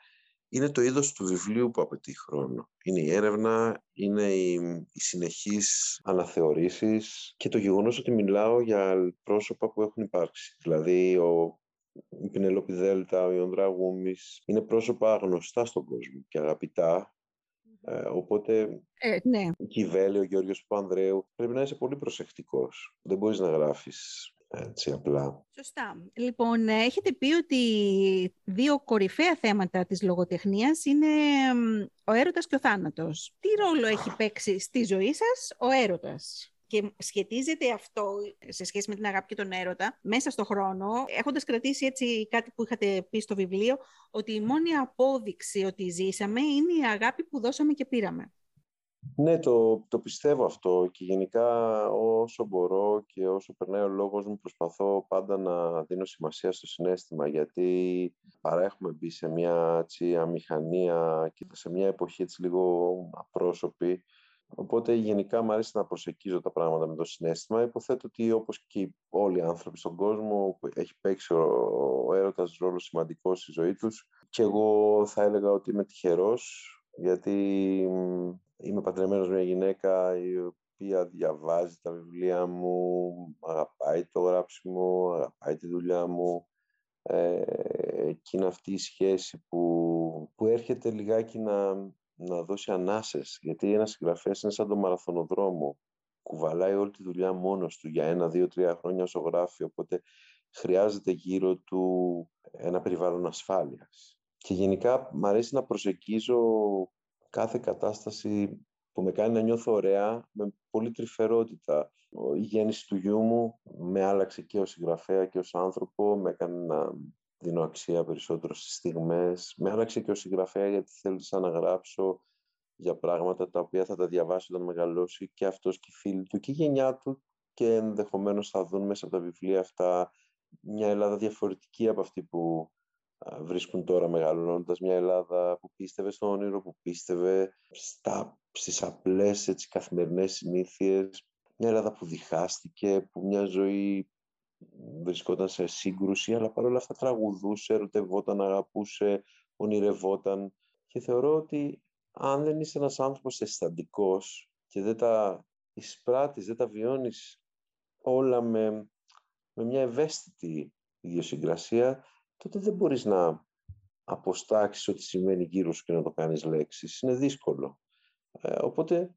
είναι το είδος του βιβλίου που απαιτεί χρόνο. Είναι η έρευνα, είναι οι, οι συνεχείς αναθεωρήσεις και το γεγονός ότι μιλάω για πρόσωπα που έχουν υπάρξει. Δηλαδή ο, η Πινελόπη Δέλτα, ο Ιονδρά Γούμης, είναι πρόσωπα γνωστά στον κόσμο και αγαπητά. Ε, οπότε ε, ναι. η Κιβέλη, ο Γιώργος Παπανδρέου, πρέπει να είσαι πολύ προσεκτικός. Δεν μπορείς να γράφεις έτσι απλά. Σωστά. Λοιπόν, ε, έχετε πει ότι δύο κορυφαία θέματα της λογοτεχνίας είναι μ, ο έρωτας και ο θάνατος. Τι ρόλο έχει παίξει στη ζωή σας ο έρωτας; Και σχετίζεται αυτό σε σχέση με την αγάπη και τον έρωτα μέσα στο χρόνο, έχοντας κρατήσει έτσι κάτι που είχατε πει στο βιβλίο, ότι η μόνη απόδειξη ότι ζήσαμε είναι η αγάπη που δώσαμε και πήραμε. Ναι, το, το πιστεύω αυτό και γενικά όσο μπορώ και όσο περνάει ο λόγος μου προσπαθώ πάντα να δίνω σημασία στο συνέστημα γιατί παρά έχουμε μπει σε μια έτσι, αμηχανία και σε μια εποχή έτσι, λίγο απρόσωπη Οπότε γενικά μου αρέσει να προσεκίζω τα πράγματα με το συνέστημα. Υποθέτω ότι όπως και όλοι οι άνθρωποι στον κόσμο έχει παίξει ο, ο έρωτας ρόλο σημαντικό στη ζωή τους και εγώ θα έλεγα ότι είμαι τυχερός γιατί είμαι παντρεμένος με μια γυναίκα η οποία διαβάζει τα βιβλία μου, αγαπάει το γράψιμο, αγαπάει τη δουλειά μου ε, και είναι αυτή η σχέση που, που έρχεται λιγάκι να, να δώσει ανάσες, γιατί ένα συγγραφέας είναι σαν το μαραθωνοδρόμο. Κουβαλάει όλη τη δουλειά μόνος του για ένα, δύο, τρία χρόνια όσο γράφει, οπότε χρειάζεται γύρω του ένα περιβάλλον ασφάλειας. Και γενικά μου αρέσει να προσεγγίζω κάθε κατάσταση που με κάνει να νιώθω ωραία, με πολύ τρυφερότητα. Η γέννηση του γιού μου με άλλαξε και ως συγγραφέα και ως άνθρωπο, με έκανε να δίνω αξία περισσότερο στις στιγμές. Με άλλαξε και ως συγγραφέα γιατί θέλησα να γράψω για πράγματα τα οποία θα τα διαβάσει όταν μεγαλώσει και αυτός και οι φίλοι του και η γενιά του και ενδεχομένως θα δουν μέσα από τα βιβλία αυτά μια Ελλάδα διαφορετική από αυτή που βρίσκουν τώρα μεγαλώνοντας μια Ελλάδα που πίστευε στο όνειρο, που πίστευε στα, στις απλές έτσι, καθημερινές συνήθειες, μια Ελλάδα που διχάστηκε, που μια ζωή βρισκόταν σε σύγκρουση, αλλά παρόλα αυτά τραγουδούσε, ερωτευόταν, αγαπούσε, ονειρευόταν. Και θεωρώ ότι αν δεν είσαι ένας άνθρωπος αισθαντικός και δεν τα εισπράττεις, δεν τα βιώνεις όλα με με μια ευαίσθητη ιδιοσυγκρασία, τότε δεν μπορείς να αποστάξεις ό,τι σημαίνει γύρω σου και να το κάνεις λέξεις. Είναι δύσκολο. Ε, οπότε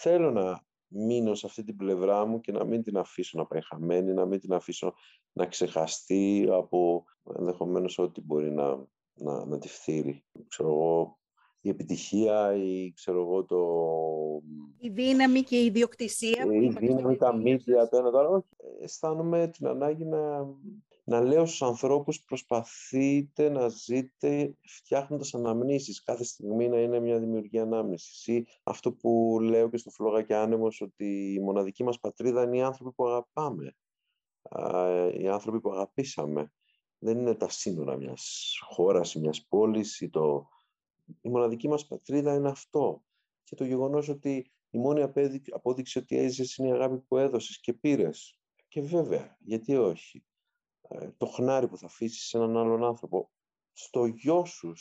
θέλω να μείνω σε αυτή την πλευρά μου και να μην την αφήσω να πάει χαμένη, να μην την αφήσω να ξεχαστεί από ενδεχομένως ό,τι μπορεί να, να, να τη φθείρει. Ξέρω εγώ, η επιτυχία ή ξέρω εγώ το... Η δύναμη και η ιδιοκτησία. Η δύναμη, τα μύτια, το ένα το άλλο. Αισθάνομαι την ανάγκη να, να λέω στους ανθρώπους προσπαθείτε να ζείτε φτιάχνοντας αναμνήσεις. Κάθε στιγμή να είναι μια δημιουργία ανάμνησης. Ή αυτό που λέω και στο Φλόγα και Άνεμος ότι η μοναδική μας πατρίδα είναι οι άνθρωποι που αγαπάμε. Οι άνθρωποι που αγαπήσαμε. Δεν είναι τα σύνορα μιας χώρας ή μιας πόλης ή το η μοναδική μας πατρίδα είναι αυτό. Και το γεγονός ότι η μόνη απόδειξη ότι έζησες είναι η αγάπη που έδωσες και πήρες. Και βέβαια, γιατί όχι; Ε, το χνάρι που θα αφήσεις σε έναν άλλον άνθρωπο, στο γιο σου,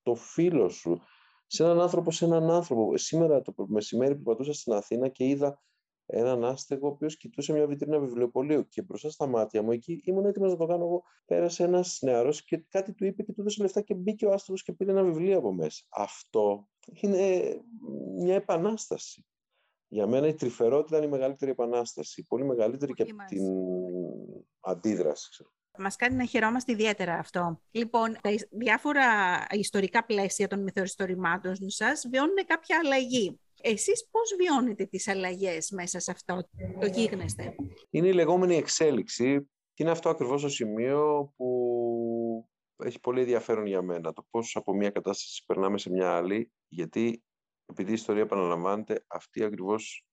στο φίλο σου, σε έναν άνθρωπο, σε έναν άνθρωπο. Σήμερα το μεσημέρι που πατούσα στην Αθήνα και είδα έναν άστεγο ο οποίος κοιτούσε μια βιτρίνα βιβλιοπολίου και μπροστά στα μάτια μου εκεί ήμουν έτοιμος να το κάνω εγώ. Πέρασε ένας νεαρός και κάτι του είπε και του έδωσε λεφτά και μπήκε ο άστεγο και πήρε ένα βιβλίο από μέσα. Αυτό είναι μια επανάσταση. Για μένα η τρυφερότητα είναι η μεγαλύτερη επανάσταση. Πολύ μεγαλύτερη και από την αντίδραση. Ξέρω. Μας κάνει να χαιρόμαστε ιδιαίτερα αυτό. Λοιπόν, τα διάφορα ιστορικά πλαίσια των μυθοριστορημάτων σας βιώνουν κάποια αλλαγή. Εσείς πώς βιώνετε τις αλλαγές μέσα σε αυτό το γίγνεσθε; Είναι η λεγόμενη εξέλιξη και είναι αυτό ακριβώς το σημείο που έχει πολύ ενδιαφέρον για μένα. Το πώς από μια κατάσταση περνάμε σε μια άλλη, γιατί επειδή η ιστορία επαναλαμβάνεται, αυτή ακριβώς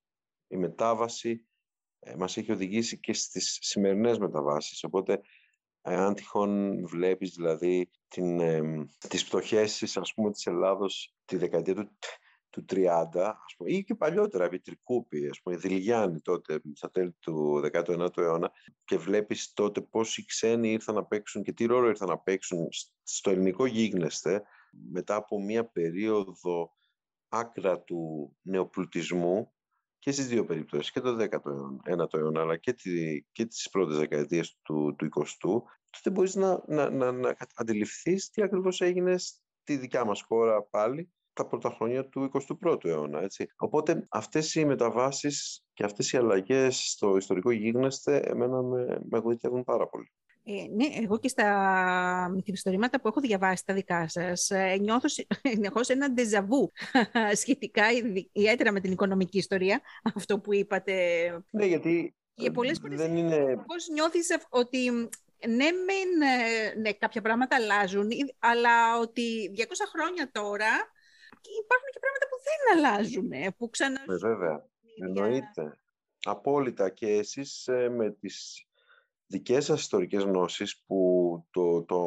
η μετάβαση ε, μας έχει οδηγήσει και στις σημερινές μεταβάσεις. Οπότε, αν τυχόν βλέπεις δηλαδή την, ε, τις πτωχές ας πούμε, της Ελλάδος τη δεκαετία του του 30, ας πούμε, ή και παλιότερα, επί Τρικούπη, ας πούμε, Δηλιάννη τότε, στα τέλη του 19ου αιώνα, και βλέπεις τότε πώς οι ξένοι ήρθαν να παίξουν και τι ρόλο ήρθαν να παίξουν στο ελληνικό γίγνεσθε, μετά από μια περίοδο άκρα του νεοπλουτισμού, και στις δύο περιπτώσεις, και το 19ο αιώνα, αλλά και, τη, και τις πρώτες δεκαετίες του, του 20ου, τότε μπορείς να, να, να, να αντιληφθείς τι ακριβώς έγινε στη δικιά μας χώρα πάλι τα πρώτα χρόνια του 21ου αιώνα. Έτσι. Οπότε αυτές οι μεταβάσεις και αυτές οι αλλαγές στο ιστορικό γίγνεσθε εμένα με, με εγωιτεύουν πάρα πολύ. Ε, ναι, εγώ και στα μυθιστορήματα που έχω διαβάσει τα δικά σας ε, νιώθω συνεχώ ένα ντεζαβού σχετικά ιδιαίτερα με την οικονομική ιστορία, αυτό που είπατε. Ναι, γιατί και πολλές φορές δεν είναι... πώς νιώθεις ότι ναι, μεν, ε, ναι, κάποια πράγματα αλλάζουν, αλλά ότι 200 χρόνια τώρα υπάρχουν και πράγματα που δεν αλλάζουν, ε, που ξανά... Ε, βέβαια, εννοείται. Απόλυτα. Και εσείς ε, με τις δικές σας ιστορικές γνώσεις που το, το,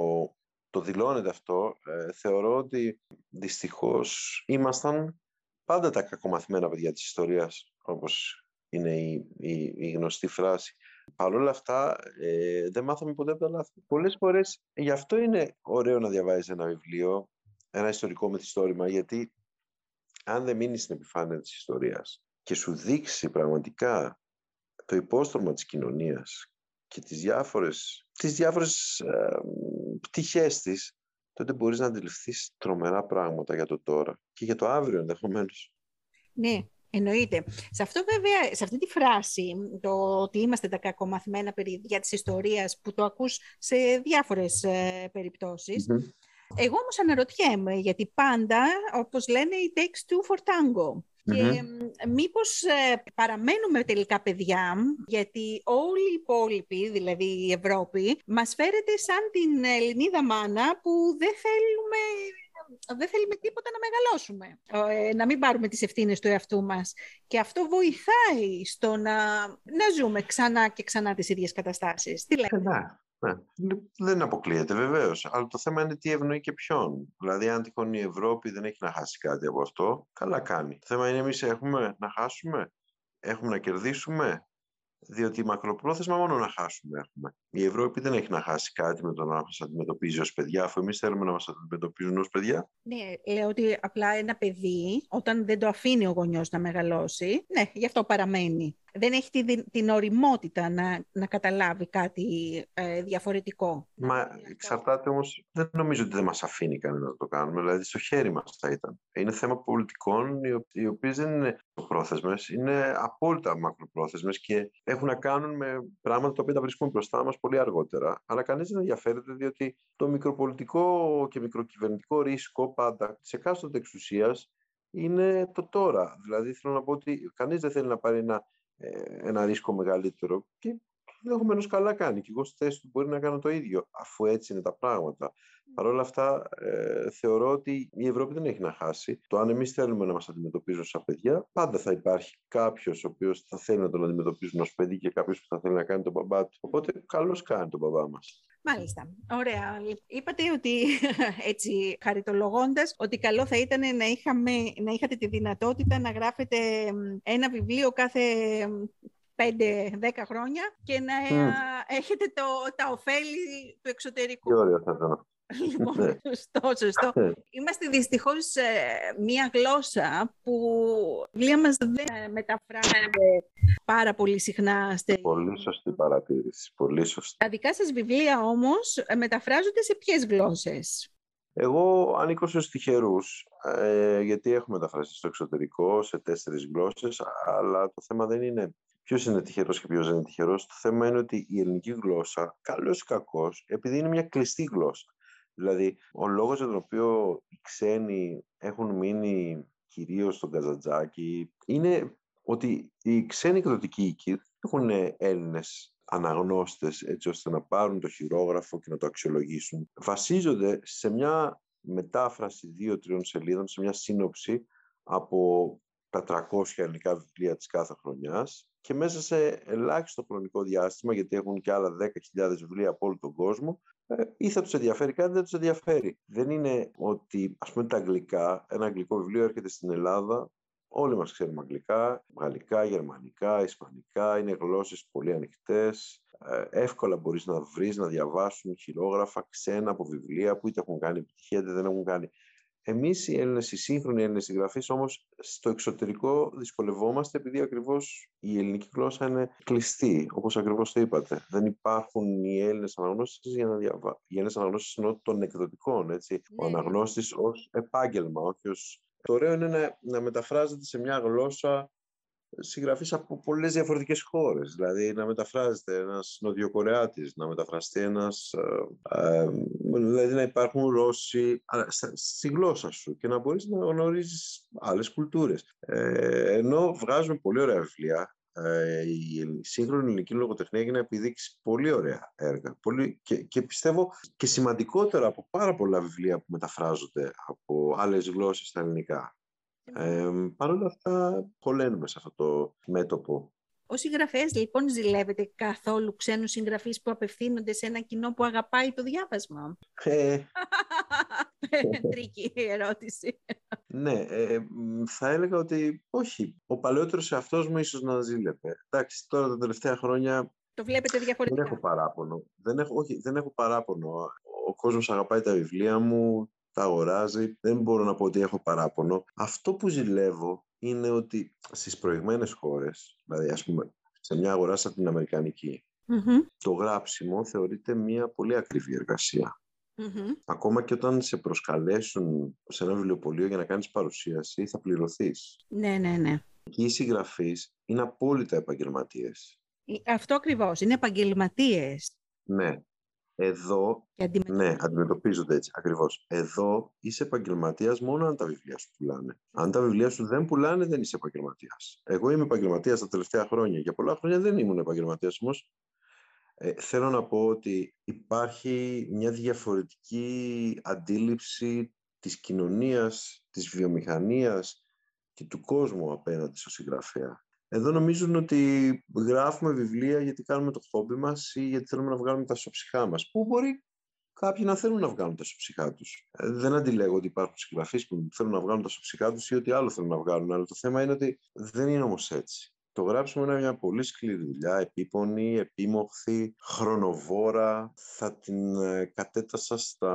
το δηλώνετε αυτό, θεωρώ ότι δυστυχώς ήμασταν πάντα τα κακομαθημένα παιδιά της ιστορίας, όπως είναι η, η, η γνωστή φράση. Παρ' όλα αυτά, δεν μάθαμε ποτέ από τα λάθη. Πολλές φορές, γι' αυτό είναι ωραίο να διαβάζεις ένα βιβλίο ένα ιστορικό μυθιστόρημα, γιατί αν δεν μείνεις στην επιφάνεια της ιστορίας και σου δείξει πραγματικά το υπόστρωμα της κοινωνίας και τις διάφορες, τις διάφορες ε, πτυχές της, τότε μπορείς να αντιληφθείς τρομερά πράγματα για το τώρα και για το αύριο ενδεχομένως. Ναι, εννοείται. Σε αυτό βέβαια, σε αυτή τη φράση, το ότι είμαστε τα κακομαθημένα παιδιά της ιστορίας, που το ακούς σε διάφορες ε, περιπτωσεις εγώ όμως αναρωτιέμαι, γιατί πάντα, όπως λένε, η takes two for tango. Και μήπως ε, παραμένουμε τελικά παιδιά, γιατί όλοι οι υπόλοιποι, δηλαδή η Ευρώπη, μας φέρεται σαν την Ελληνίδα μάνα που δεν θέλουμε δεν θέλουμε τίποτα να μεγαλώσουμε, ε, να μην πάρουμε τις ευθύνες του εαυτού μας. Και αυτό βοηθάει στο να, να ζούμε ξανά και ξανά τις ίδιες καταστάσεις. Τι λέτε; Ναι, δεν αποκλείεται βεβαίως. Αλλά το θέμα είναι τι ευνοεί και ποιον. Δηλαδή, αν τυχόν η Ευρώπη δεν έχει να χάσει κάτι από αυτό, καλά κάνει. Το θέμα είναι εμείς έχουμε να χάσουμε, έχουμε να κερδίσουμε. Διότι μακροπρόθεσμα μόνο να χάσουμε έχουμε. Η Ευρώπη δεν έχει να χάσει κάτι με το να μας αντιμετωπίζει ως παιδιά, αφού εμείς θέλουμε να μας αντιμετωπίζουν ως παιδιά. Ναι, λέω ότι απλά ένα παιδί, όταν δεν το αφήνει ο γονιός να μεγαλώσει, ναι, γι' αυτό παραμένει. Δεν έχει την, την οριμότητα να, να καταλάβει κάτι ε, διαφορετικό. Μα εξαρτάται όμως, δεν νομίζω ότι δεν μας αφήνει κανένα να το κάνουμε, δηλαδή στο χέρι μας θα ήταν. Είναι θέμα πολιτικών οι οποίες δεν είναι πρόθεσμες, είναι απόλυτα μακροπρόθεσμες και έχουν να κάνουν με πράγματα τα οποία τα βρίσκουμε μπροστά μας πολύ αργότερα. Αλλά κανείς δεν ενδιαφέρεται διότι το μικροπολιτικό και μικροκυβερνητικό ρίσκο πάντα της εκάστοτε εξουσίας είναι το τώρα. Δηλαδή θέλω να πω ότι κανείς δεν θέλει να πάρει ένα, ε, ένα ρίσκο μεγαλύτερο και ενδεχομένως καλά κάνει. Και εγώ στη θέση του μπορεί να κάνω το ίδιο, αφού έτσι είναι τα πράγματα. Παρ' όλα αυτά, ε, θεωρώ ότι η Ευρώπη δεν έχει να χάσει. Το αν εμείς θέλουμε να μας αντιμετωπίζουν σαν παιδιά, πάντα θα υπάρχει κάποιος ο οποίος θα θέλει να τον αντιμετωπίζουν ως παιδί και κάποιος που θα θέλει να κάνει τον μπαμπά του. Οπότε, καλώς κάνει τον μπαμπά μας. Μάλιστα. Ωραία. Είπατε ότι, έτσι χαριτολογώντας, ότι καλό θα ήταν να, είχαμε, να είχατε τη δυνατότητα να γράφετε ένα βιβλίο κάθε 5-10 χρόνια και να έχετε το, τα ωφέλη του εξωτερικού. Τι ωραίο θα ήταν. Λοιπόν, σωστό, σωστό. Ναι. Είμαστε δυστυχώς μία γλώσσα που βιβλία μας δεν μεταφράζεται πάρα πολύ συχνά. Πολύ σωστή παρατήρηση, πολύ σωστή. Τα δικά σας βιβλία όμως ε, μεταφράζονται σε ποιες γλώσσες; Εγώ ανήκω στους τυχερούς, ε, γιατί έχουμε μεταφράσει στο εξωτερικό σε τέσσερις γλώσσες, αλλά το θέμα δεν είναι ποιος είναι τυχερός και ποιος δεν είναι τυχερός. Το θέμα είναι ότι η ελληνική γλώσσα, καλός ή κακός, επειδή είναι μια κλειστή γλώσσα. Δηλαδή, ο λόγος για τον οποίο οι ξένοι έχουν μείνει κυρίως στον Καζαντζάκι είναι ότι οι ξένοι εκδοτικοί οίκοι έχουν Έλληνες αναγνώστες έτσι ώστε να πάρουν το χειρόγραφο και να το αξιολογήσουν. Βασίζονται σε μια μετάφραση δύο-τριών σελίδων, σε μια σύνοψη από τα 300 ελληνικά βιβλία της κάθε χρονιάς και μέσα σε ελάχιστο χρονικό διάστημα, γιατί έχουν και άλλα 10.000 βιβλία από όλο τον κόσμο, ε, ή θα τους ενδιαφέρει κάτι, δεν τους ενδιαφέρει. Δεν είναι ότι, ας πούμε, τα αγγλικά, ένα αγγλικό βιβλίο έρχεται στην Ελλάδα, όλοι μας ξέρουμε αγγλικά, γαλλικά, γερμανικά, ισπανικά, είναι γλώσσες πολύ ανοιχτές. Ε, εύκολα μπορείς να βρεις, να διαβάσουν χειρόγραφα ξένα από βιβλία που είτε έχουν κάνει επιτυχία είτε δεν έχουν κάνει. Εμείς οι Έλληνες, οι σύγχρονοι Έλληνες συγγραφείς, όμως στο εξωτερικό δυσκολευόμαστε επειδή ακριβώς η ελληνική γλώσσα είναι κλειστή, όπως ακριβώς το είπατε. Δεν υπάρχουν οι Έλληνες αναγνώσει για να διαβάσουν. Οι Έλληνες αναγνώσει των εκδοτικών, έτσι. Ο ναι. αναγνώστης ως επάγγελμα, όχι ω. Το ωραίο είναι να, να μεταφράζεται σε μια γλώσσα συγγραφείς από πολλές διαφορετικές χώρες. Δηλαδή να μεταφράζεται ένας Νοτιοκορεάτης, να μεταφραστεί ένας... Ε, ε, δηλαδή να υπάρχουν Ρώσοι στη γλώσσα σου και να μπορείς να γνωρίζεις άλλες κουλτούρες. Ε, ενώ βγάζουμε πολύ ωραία βιβλία, η σύγχρονη ελληνική λογοτεχνία έχει να επιδείξει πολύ ωραία έργα. Πολύ, και, και πιστεύω και σημαντικότερα από πάρα πολλά βιβλία που μεταφράζονται από άλλες γλώσσες στα ελληνικά. Ε, Παρ' όλα αυτά, χωλένουμε σε αυτό το μέτωπο. Ο συγγραφέας λοιπόν ζηλεύεται καθόλου ξένους συγγραφείς που απευθύνονται σε ένα κοινό που αγαπάει το διάβασμα; Ε... Τρική ερώτηση. ναι, ε, θα έλεγα ότι όχι. Ο παλαιότερος εαυτός μου ίσως να ζήλευε. Εντάξει, τώρα τα τελευταία χρόνια το βλέπετε διαφορετικά. Δεν έχω παράπονο. Δεν έχω, όχι, δεν έχω παράπονο. Ο κόσμος αγαπάει τα βιβλία μου τα αγοράζει. Δεν μπορώ να πω ότι έχω παράπονο. Αυτό που ζηλεύω είναι ότι στις προηγμένες χώρες, δηλαδή ας πούμε σε μια αγορά σαν την αμερικανικη το γράψιμο θεωρείται μια πολύ ακριβή Ακόμα και όταν σε προσκαλέσουν σε ένα βιβλιοπωλείο για να κάνεις παρουσίαση, θα πληρωθείς. Ναι, ναι, ναι. Και οι συγγραφείς είναι απόλυτα επαγγελματίες. Ε, αυτό ακριβώς, είναι επαγγελματίες. Ναι. Εδώ, ναι, αντιμετωπίζονται έτσι, ακριβώς. Εδώ είσαι επαγγελματίας μόνο αν τα βιβλία σου πουλάνε. Αν τα βιβλία σου δεν πουλάνε, δεν είσαι επαγγελματίας. Εγώ είμαι επαγγελματίας τα τελευταία χρόνια. Για πολλά χρόνια δεν ήμουν επαγγελματίας όμως. Ε, θέλω να πω ότι υπάρχει μια διαφορετική αντίληψη της κοινωνίας, της βιομηχανίας και του κόσμου απέναντι στο συγγραφέα. Εδώ νομίζουν ότι γράφουμε βιβλία γιατί κάνουμε το χόμπι μας ή γιατί θέλουμε να βγάλουμε τα σοψυχά μας. Που μπορεί κάποιοι να θέλουν να βγάλουν τα σοψυχά τους. Ε, δεν αντιλέγω ότι υπάρχουν συγγραφείς που θέλουν να βγάλουν τα σοψυχά τους ή ότι άλλο θέλουν να βγάλουν. Αλλά το θέμα είναι ότι δεν είναι όμως έτσι. Το γράψιμο είναι μια πολύ σκληρή δουλειά, επίπονη, επίμοχθη, χρονοβόρα. Θα την ε, κατέτασα στα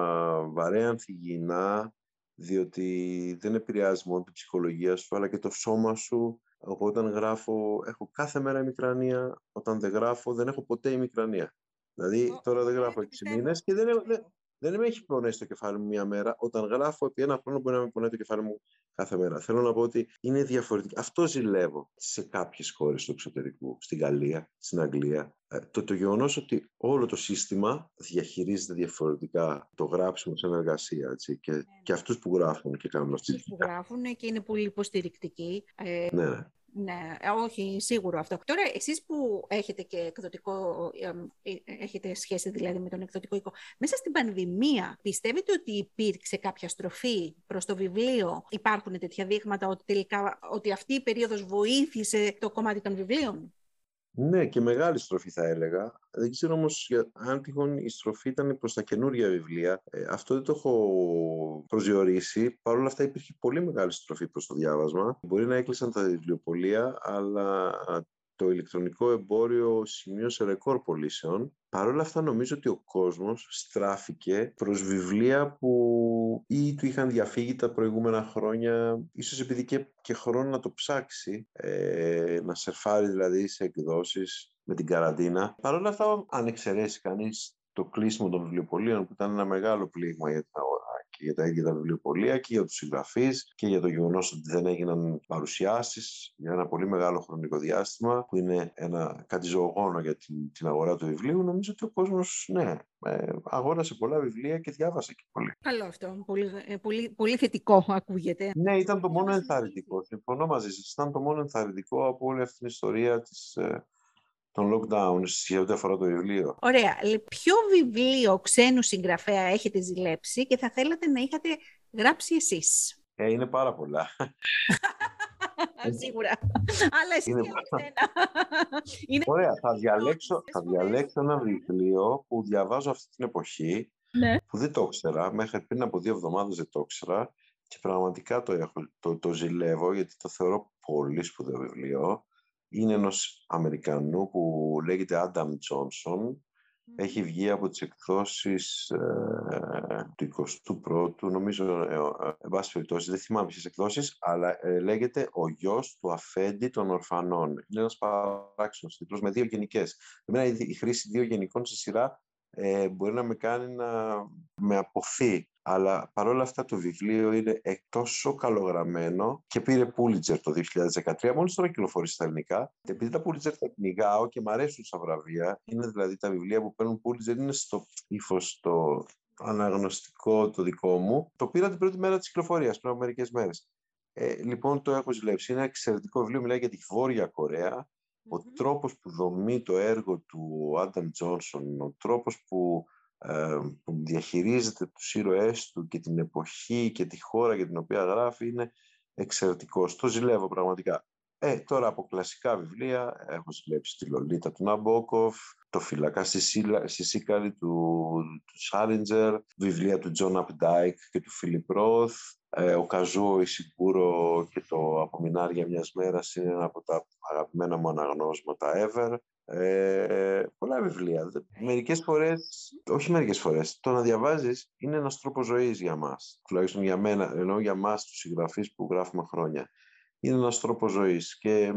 βαρέα ανθυγιεινά, διότι δεν επηρεάζει μόνο την ψυχολογία σου, αλλά και το σώμα σου Εγώ όταν γράφω έχω κάθε μέρα ημικρανία, όταν δεν γράφω δεν έχω ποτέ ημικρανία. Δηλαδή τώρα δεν γράφω 6 μήνες και δεν, δεν, δεν με έχει πονέσει το κεφάλι μου μία μέρα. Όταν γράφω επί ένα χρόνο μπορεί να με πονέσει το κεφάλι μου κάθε μέρα. Θέλω να πω ότι είναι διαφορετικό. Αυτό ζηλεύω σε κάποιες χώρες του εξωτερικού, στην Γαλλία, στην Αγγλία. Ε, το, το γεγονός ότι όλο το σύστημα διαχειρίζεται διαφορετικά το γράψιμο σαν εργασία. Έτσι, και, ναι. και αυτούς που γράφουν και κάνουν αυτή τη δουλειά. που γράφουν και είναι πολύ υποστηρικτικοί. Ε, ναι. Ναι. Ναι, όχι, σίγουρο αυτό. Τώρα, εσείς που έχετε και εκδοτικό, ε, έχετε σχέση δηλαδή με τον εκδοτικό οίκο, μέσα στην πανδημία πιστεύετε ότι υπήρξε κάποια στροφή προς το βιβλίο, υπάρχουν τέτοια δείγματα ότι τελικά ότι αυτή η περίοδος βοήθησε το κομμάτι των βιβλίων; Ναι, και μεγάλη στροφή θα έλεγα. Δεν ξέρω όμως αν τυχόν η στροφή ήταν προς τα καινούργια βιβλία. Ε, αυτό δεν το έχω προσδιορίσει. Παρ' όλα αυτά υπήρχε πολύ μεγάλη στροφή προς το διάβασμα. Μπορεί να έκλεισαν τα βιβλιοπολία, αλλά το ηλεκτρονικό εμπόριο σημείωσε ρεκόρ πωλήσεων. Παρ' όλα αυτά νομίζω ότι ο κόσμος στράφηκε προς βιβλία που ή του είχαν διαφύγει τα προηγούμενα χρόνια, ίσως επειδή και, και χρόνο να το ψάξει, ε, να σερφάρει δηλαδή σε εκδόσεις με την καραντίνα. Παρ' όλα αυτά, αν εξαιρέσει κανείς το κλείσιμο των βιβλιοπολίων που ήταν ένα μεγάλο πλήγμα για την αγορά και για τα ίδια τα βιβλιοπολία και για τους συγγραφείς και για το γεγονός ότι δεν έγιναν παρουσιάσεις για ένα πολύ μεγάλο χρονικό διάστημα που είναι ένα κάτι ζωογόνο για την, την αγορά του βιβλίου νομίζω ότι ο κόσμος ναι, ε, αγόρασε πολλά βιβλία και διάβασε και πολύ. Καλό αυτό. Πολύ, ε, πολύ, πολύ θετικό ακούγεται. Ναι, ήταν το μόνο ενθαρρυντικό. Συμφωνώ μαζί σας. Ήταν το μόνο ενθαρρυντικό από όλη αυτή την ιστορία της, ε, των lockdowns σε ό,τι αφορά το βιβλίο; Ωραία. Ποιο βιβλίο ξένου συγγραφέα έχετε ζηλέψει και θα θέλατε να είχατε γράψει εσείς; Ε, είναι πάρα πολλά. Σίγουρα. Αλλά εσύ είναι... είναι... Ωραία, θα διαλέξω, θα διαλέξω ένα βιβλίο που διαβάζω αυτή την εποχή ναι. που δεν το ήξερα. Μέχρι πριν από δύο εβδομάδες δεν το ήξερα και πραγματικά το, έχω, το, το ζηλεύω γιατί το θεωρώ πολύ σπουδαίο βιβλίο είναι ενός Αμερικανού που λέγεται Adam Johnson. Έχει βγει από τις εκδόσεις ε, του 21ου, νομίζω, ε, ε, εν πάση περιπτώσει, δεν θυμάμαι ποιες εκδόσεις, αλλά ε, λέγεται «Ο γιος του αφέντη των ορφανών». Είναι ένας παράξενος τίτλος με δύο γενικές. Εμένα η χρήση δύο γενικών σε σειρά ε, μπορεί να με κάνει να με αποθεί αλλά παρόλα αυτά το βιβλίο είναι τόσο καλογραμμένο και πήρε Pulitzer το 2013, μόλις τώρα κυκλοφορεί στα ελληνικά. Επειδή τα Pulitzer τα κυνηγάω και μου αρέσουν σαν βραβεία, είναι δηλαδή τα βιβλία που παίρνουν Pulitzer, είναι στο ύφος το αναγνωστικό το δικό μου. Το πήρα την πρώτη μέρα της κυκλοφορίας, πριν από μερικές μέρες. Ε, λοιπόν, το έχω ζηλέψει. Είναι ένα εξαιρετικό βιβλίο, μιλάει για τη Βόρεια Κορέα. Ο τρόπος που δομεί το έργο του Άνταμ Τζόνσον, ο τρόπος που ε, που διαχειρίζεται τους ήρωές του και την εποχή και τη χώρα για την οποία γράφει είναι εξαιρετικός. Το ζηλεύω πραγματικά. Ε, τώρα από κλασικά βιβλία έχω ζηλέψει τη Λολίτα του Ναμπόκοφ, το Φύλακα στη Σίκαλη του, του Σάλιντζερ, βιβλία του Τζον Απντάικ και του Φίλιπ Ρόθ, ε, ο Καζούο Ισικούρο και το Απομεινάρια μιας μέρας είναι ένα από τα αγαπημένα μου αναγνώσματα ever. Ε, πολλά βιβλία. Μερικές φορές, όχι μερικές φορές, το να διαβάζεις είναι ένας τρόπος ζωής για μας. Τουλάχιστον για μένα, ενώ για μας τους συγγραφείς που γράφουμε χρόνια. Είναι ένας τρόπος ζωής και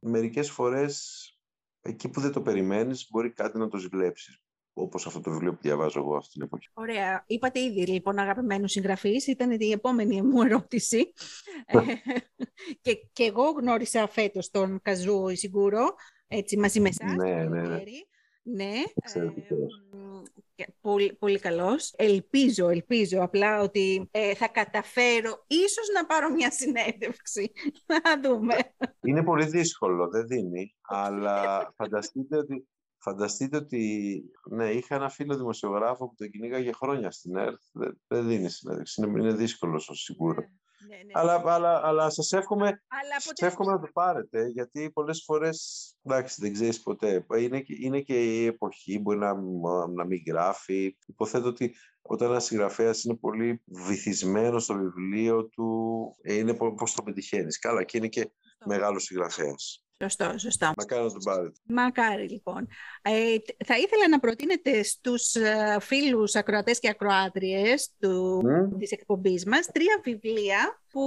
μερικές φορές εκεί που δεν το περιμένεις μπορεί κάτι να το ζηλέψεις όπως αυτό το βιβλίο που διαβάζω εγώ αυτή την εποχή. Ωραία. Είπατε ήδη λοιπόν αγαπημένου συγγραφείς. Ήταν η επόμενη μου ερώτηση. Ε, και, και εγώ γνώρισα φέτος τον Καζού Ισιγκούρο, έτσι μαζί με εσάς. Ναι, ναι, ναι. Ναι, ε, πολύ, πολύ καλός. Ελπίζω, ελπίζω απλά ότι ε, θα καταφέρω ίσως να πάρω μια συνέντευξη. Να δούμε. Είναι πολύ δύσκολο, δεν δίνει, αλλά φανταστείτε ότι Φανταστείτε ότι ναι, είχα ένα φίλο δημοσιογράφο που τον κυνήγαγε χρόνια στην ΕΡΤ. Δεν, δεν δίνει συνέντευξη. Είναι, είναι δύσκολο, σίγουρο. Ναι, ναι, ναι. Αλλά, αλλά, αλλά σας εύχομαι, αλλά σας εύχομαι να το πάρετε, γιατί πολλές φορές, εντάξει, δεν ξέρεις ποτέ. Είναι, είναι και η εποχή, μπορεί να, να μην γράφει. Υποθέτω ότι όταν ένας συγγραφέας είναι πολύ βυθισμένος στο βιβλίο του, είναι πώς το πετυχαίνεις. Καλά, και είναι και μεγάλος συγγραφέας. Σωστό, σωστό. Μακάρι να τον πάρετε. Μακάρι, λοιπόν. Ε, θα ήθελα να προτείνετε στους ε, φίλους ακροατές και ακροάτριες του, mm. της εκπομπής μας τρία βιβλία που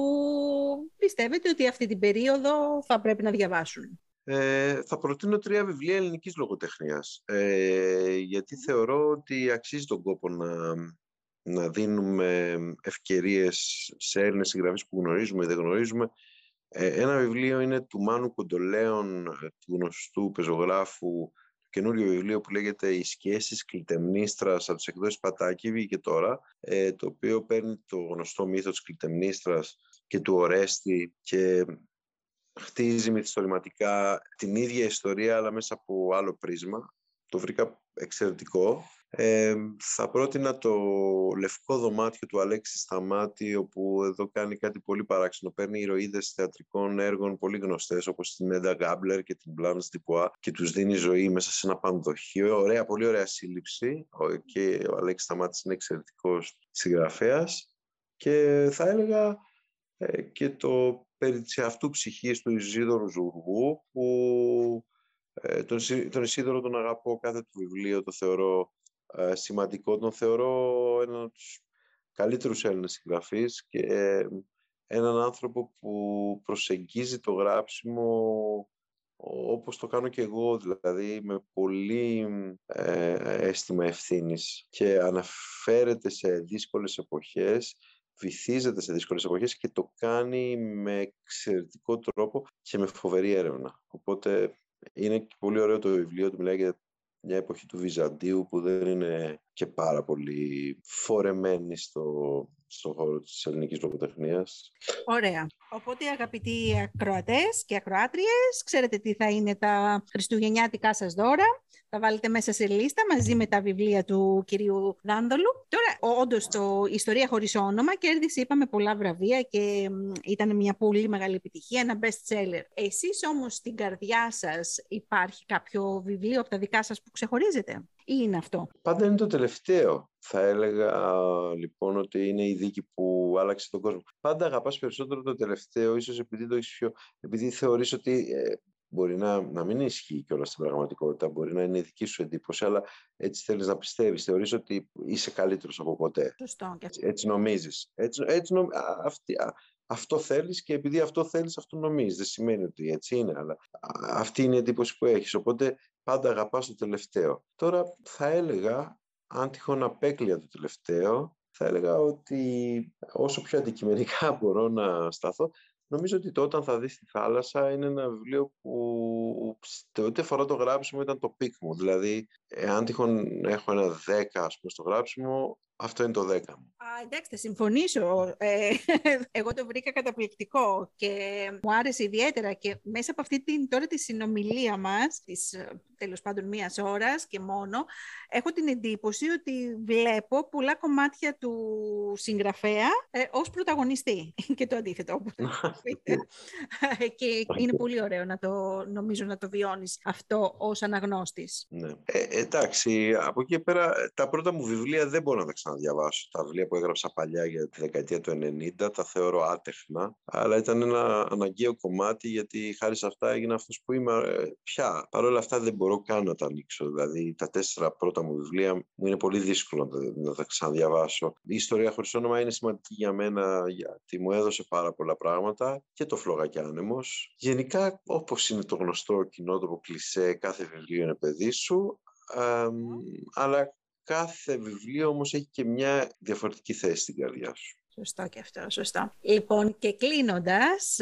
πιστεύετε ότι αυτή την περίοδο θα πρέπει να διαβάσουν. Ε, θα προτείνω τρία βιβλία ελληνικής λογοτεχνίας, ε, γιατί θεωρώ ότι αξίζει τον κόπο να, να δίνουμε ευκαιρίες σε Έλληνες συγγραφείς που γνωρίζουμε ή δεν γνωρίζουμε. Ε, ένα βιβλίο είναι του Μάνου Κοντολέων, του γνωστού πεζογράφου, το καινούριο βιβλίο που λέγεται «Οι σχέσεις κλητεμνίστρας» από τις εκδόσεις Πατάκη, βγήκε τώρα, ε, το οποίο παίρνει το γνωστό μύθο της κλητεμνίστρας και του Ορέστη και χτίζει μυθιστορηματικά την ίδια ιστορία αλλά μέσα από άλλο πρίσμα. Το βρήκα εξαιρετικό. Ε, θα πρότεινα το λευκό δωμάτιο του Αλέξη Σταμάτη όπου εδώ κάνει κάτι πολύ παράξενο. Παίρνει ηρωίδες θεατρικών έργων πολύ γνωστές όπως την Έντα Γκάμπλερ και την Μπλάνς Τιπουά και τους δίνει ζωή μέσα σε ένα πανδοχείο. Ωραία, πολύ ωραία σύλληψη και ο Αλέξης Σταμάτης είναι εξαιρετικός συγγραφέας και θα έλεγα ε, και το περί της αυτού ψυχής του Ισίδωρου Ζουργού που ε, τον, τον Ισίδωρο τον αγαπώ κάθε του βιβλίο, το θεωρώ ε, σημαντικό, τον θεωρώ έναν από τους καλύτερους Έλληνες συγγραφείς και ε, έναν άνθρωπο που προσεγγίζει το γράψιμο όπως το κάνω και εγώ, δηλαδή με πολύ ε, αίσθημα ευθύνης και αναφέρεται σε δύσκολες εποχές βυθίζεται σε δύσκολες εποχές και το κάνει με εξαιρετικό τρόπο και με φοβερή έρευνα. Οπότε είναι πολύ ωραίο το βιβλίο του, μιλάει για μια εποχή του Βυζαντίου που δεν είναι και πάρα πολύ φορεμένη στο, στον χώρο της ελληνικής λογοτεχνίας. Ωραία. Οπότε αγαπητοί ακροατές και ακροάτριες, ξέρετε τι θα είναι τα χριστουγεννιάτικά σας δώρα. Θα βάλετε μέσα σε λίστα μαζί με τα βιβλία του κυρίου Δάνδολου. Τώρα, όντως το Ιστορία χωρίς όνομα κέρδισε, είπαμε, πολλά βραβεία και ήταν μια πολύ μεγάλη επιτυχία, ένα best seller. Εσείς όμως στην καρδιά σας υπάρχει κάποιο βιβλίο από τα δικά σας που ξεχωρίζετε ή είναι αυτό; Πάντα είναι το τελευταίο. Θα έλεγα λοιπόν ότι είναι η δίκη που άλλαξε τον κόσμο. Πάντα αγαπάς περισσότερο το τελευταίο, ίσως επειδή το έχεις πιο... επειδή θεωρείς ότι ε, μπορεί να, να μην ισχύει κιόλας στην πραγματικότητα, μπορεί να είναι η δική σου εντύπωση, αλλά έτσι θέλεις να πιστεύεις. Θεωρείς ότι είσαι καλύτερος από ποτέ. Σωστό. Έτσι, έτσι νομίζεις. Έτσι, έτσι νομ... αυτή, αυτό θέλεις και επειδή αυτό θέλεις, αυτό νομίζεις. Δεν σημαίνει ότι έτσι είναι, αλλά αυτή είναι η εντύπωση που έχεις. Οπότε πάντα αγαπάς το τελευταίο. Τώρα θα έλεγα, αν τυχόν απέκλεια το τελευταίο, θα έλεγα ότι όσο πιο αντικειμενικά μπορώ να σταθώ, Νομίζω ότι το «Όταν θα δεις τη θάλασσα» είναι ένα βιβλίο που ό,τι αφορά το γράψιμο ήταν το peak μου. Δηλαδή, εάν τυχόν έχω ένα 10 ας πούμε, στο γράψιμο, αυτό είναι το 10 μου. Α, εντάξει, θα συμφωνήσω. Ε, εγώ το βρήκα καταπληκτικό και μου άρεσε ιδιαίτερα και μέσα από αυτή την τώρα τη συνομιλία μας, της ε, τέλος πάντων μίας ώρας και μόνο, έχω την εντύπωση ότι βλέπω πολλά κομμάτια του συγγραφέα ε, ως πρωταγωνιστή και το αντίθετο όπως και είναι πολύ ωραίο να το νομίζω να το βιώνεις αυτό ως αναγνώστης. Ναι. Ε, εντάξει, από εκεί πέρα τα πρώτα μου βιβλία δεν μπορώ να τα ξαναδιαβάσω. Τα βιβλία που έγραψα παλιά για τη δεκαετία του 90 τα θεωρώ άτεχνα, αλλά ήταν ένα αναγκαίο κομμάτι γιατί χάρη σε αυτά έγινα αυτός που είμαι ε, πια. Παρ' όλα αυτά δεν μπορώ καν να τα ανοίξω. Δηλαδή τα τέσσερα πρώτα μου βιβλία μου είναι πολύ δύσκολο να τα ξαναδιαβάσω. Η ιστορία χωρίς όνομα είναι σημαντική για μένα γιατί μου έδωσε πάρα πολλά πράγματα και το φλόγα άνεμος. Γενικά όπως είναι το γνωστό κοινότοπο κλισέ κάθε βιβλίο είναι παιδί σου αλλά κάθε βιβλίο όμως έχει και μια διαφορετική θέση στην καρδιά σου. Σωστό και αυτό, σωστό. Λοιπόν, και κλείνοντας,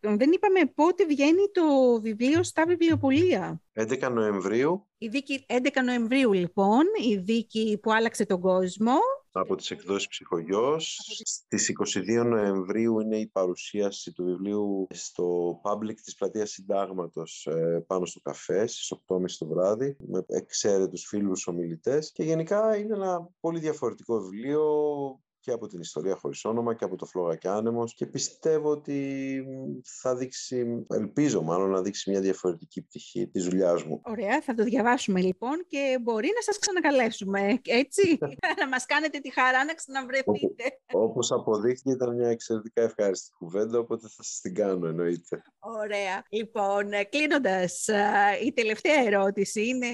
δεν είπαμε πότε βγαίνει το βιβλίο στα βιβλιοπολία. 11 Νοεμβρίου. Η δίκη 11 Νοεμβρίου, λοιπόν, η δίκη που άλλαξε τον κόσμο. Από τις εκδόσεις Ψυχογιός. Στις 22 Νοεμβρίου είναι η παρουσίαση του βιβλίου στο public της Πλατείας Συντάγματος ε, πάνω στο καφέ στις 8.30 το βράδυ με εξαίρετους φίλους ομιλητές και γενικά είναι ένα πολύ διαφορετικό βιβλίο και από την ιστορία χωρίς όνομα και από το Φλόγα και Άνεμος και πιστεύω ότι θα δείξει, ελπίζω μάλλον να δείξει μια διαφορετική πτυχή της δουλειάς μου. Ωραία, θα το διαβάσουμε λοιπόν και μπορεί να σας ξανακαλέσουμε, έτσι, να μας κάνετε τη χαρά να ξαναβρεθείτε. Όπως αποδείχθηκε ήταν μια εξαιρετικά ευχάριστη κουβέντα, οπότε θα σας την κάνω εννοείται. Ωραία. Λοιπόν, κλείνοντας, η τελευταία ερώτηση είναι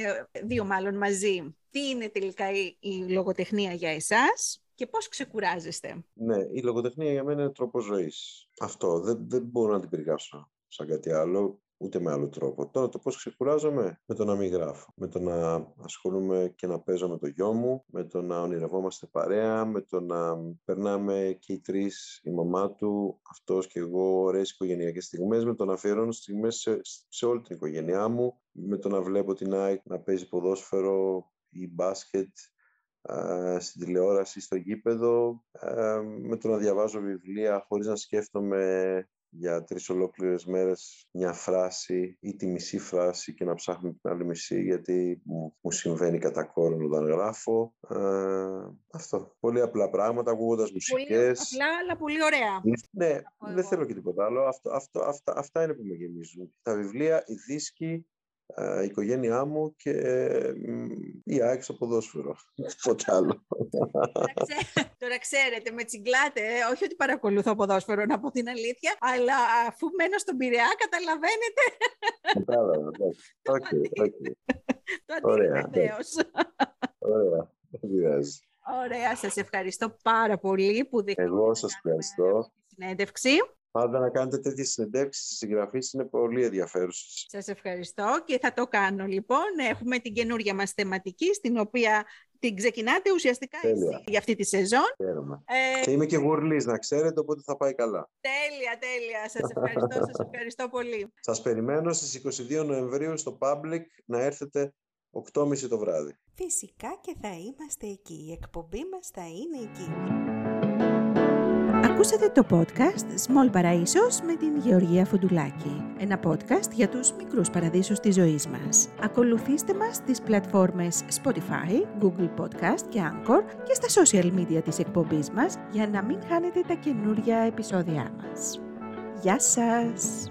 δύο μάλλον μαζί. Τι είναι τελικά η λογοτεχνία για εσάς; Και πώς ξεκουράζεστε; Ναι, η λογοτεχνία για μένα είναι τρόπος ζωής. Αυτό δεν, δεν μπορώ να την περιγράψω σαν κάτι άλλο ούτε με άλλο τρόπο. Τώρα το πώς ξεκουράζομαι; Με το να μην γράφω, με το να ασχολούμαι και να παίζω με το γιο μου, με το να ονειρευόμαστε παρέα, με το να περνάμε και οι τρεις, η μαμά του, αυτός και εγώ, ωραίες οικογενειακές στιγμές, με το να αφιερώνω στιγμές σε, σε όλη την οικογένειά μου, με το να βλέπω την ΑΕΚ να παίζει ποδόσφαιρο ή μπάσκετ, στην τηλεόραση, στο γήπεδο, με το να διαβάζω βιβλία χωρίς να σκέφτομαι για τρεις ολόκληρες μέρες μια φράση ή τη μισή φράση και να ψάχνω την άλλη μισή γιατί μου συμβαίνει κατά κόρον όταν γράφω. αυτό. Πολύ απλά πράγματα, ακούγοντας μουσικές. Πολύ απλά, αλλά πολύ ωραία. Ναι, δεν θέλω και τίποτα άλλο. Αυτό, αυτό, αυτά, αυτά είναι που με γεμίζουν. Τα βιβλία, οι δίσκοι, η οικογένειά μου και η ΑΕΚ στο ποδόσφαιρο. Τίποτα άλλο. Τώρα ξέρετε, με τσιγκλάτε, ε, όχι ότι παρακολουθώ ποδόσφαιρο, να πω την αλήθεια, αλλά αφού μένω στον Πειραιά, καταλαβαίνετε. Κατάλαβα, Το αντίθετο Ωραία, δεν πειράζει. Ωραία, σας ευχαριστώ πάρα πολύ που δεχτήκατε Εγώ σας ευχαριστώ. συνέντευξη. Πάντα να κάνετε τέτοιες συνεντεύξεις, συγγραφή είναι πολύ ενδιαφέρουσες. Σας ευχαριστώ και θα το κάνω λοιπόν. Έχουμε την καινούργια μας θεματική, στην οποία την ξεκινάτε ουσιαστικά εσύ για αυτή τη σεζόν. Ε... Και είμαι και γουρλής, να ξέρετε, οπότε θα πάει καλά. Τέλεια, τέλεια. Σας ευχαριστώ, σας ευχαριστώ πολύ. Σας περιμένω στις 22 Νοεμβρίου στο Public να έρθετε 8.30 το βράδυ. Φυσικά και θα είμαστε εκεί. Η εκπομπή μας θα είναι εκεί. Ακούσατε το podcast Small Παραΐσος με την Γεωργία Φουντουλάκη. Ένα podcast για τους μικρούς παραδείσους της ζωής μας. Ακολουθήστε μας στις πλατφόρμες Spotify, Google Podcast και Anchor και στα social media της εκπομπής μας για να μην χάνετε τα καινούργια επεισόδια μας. Γεια σας!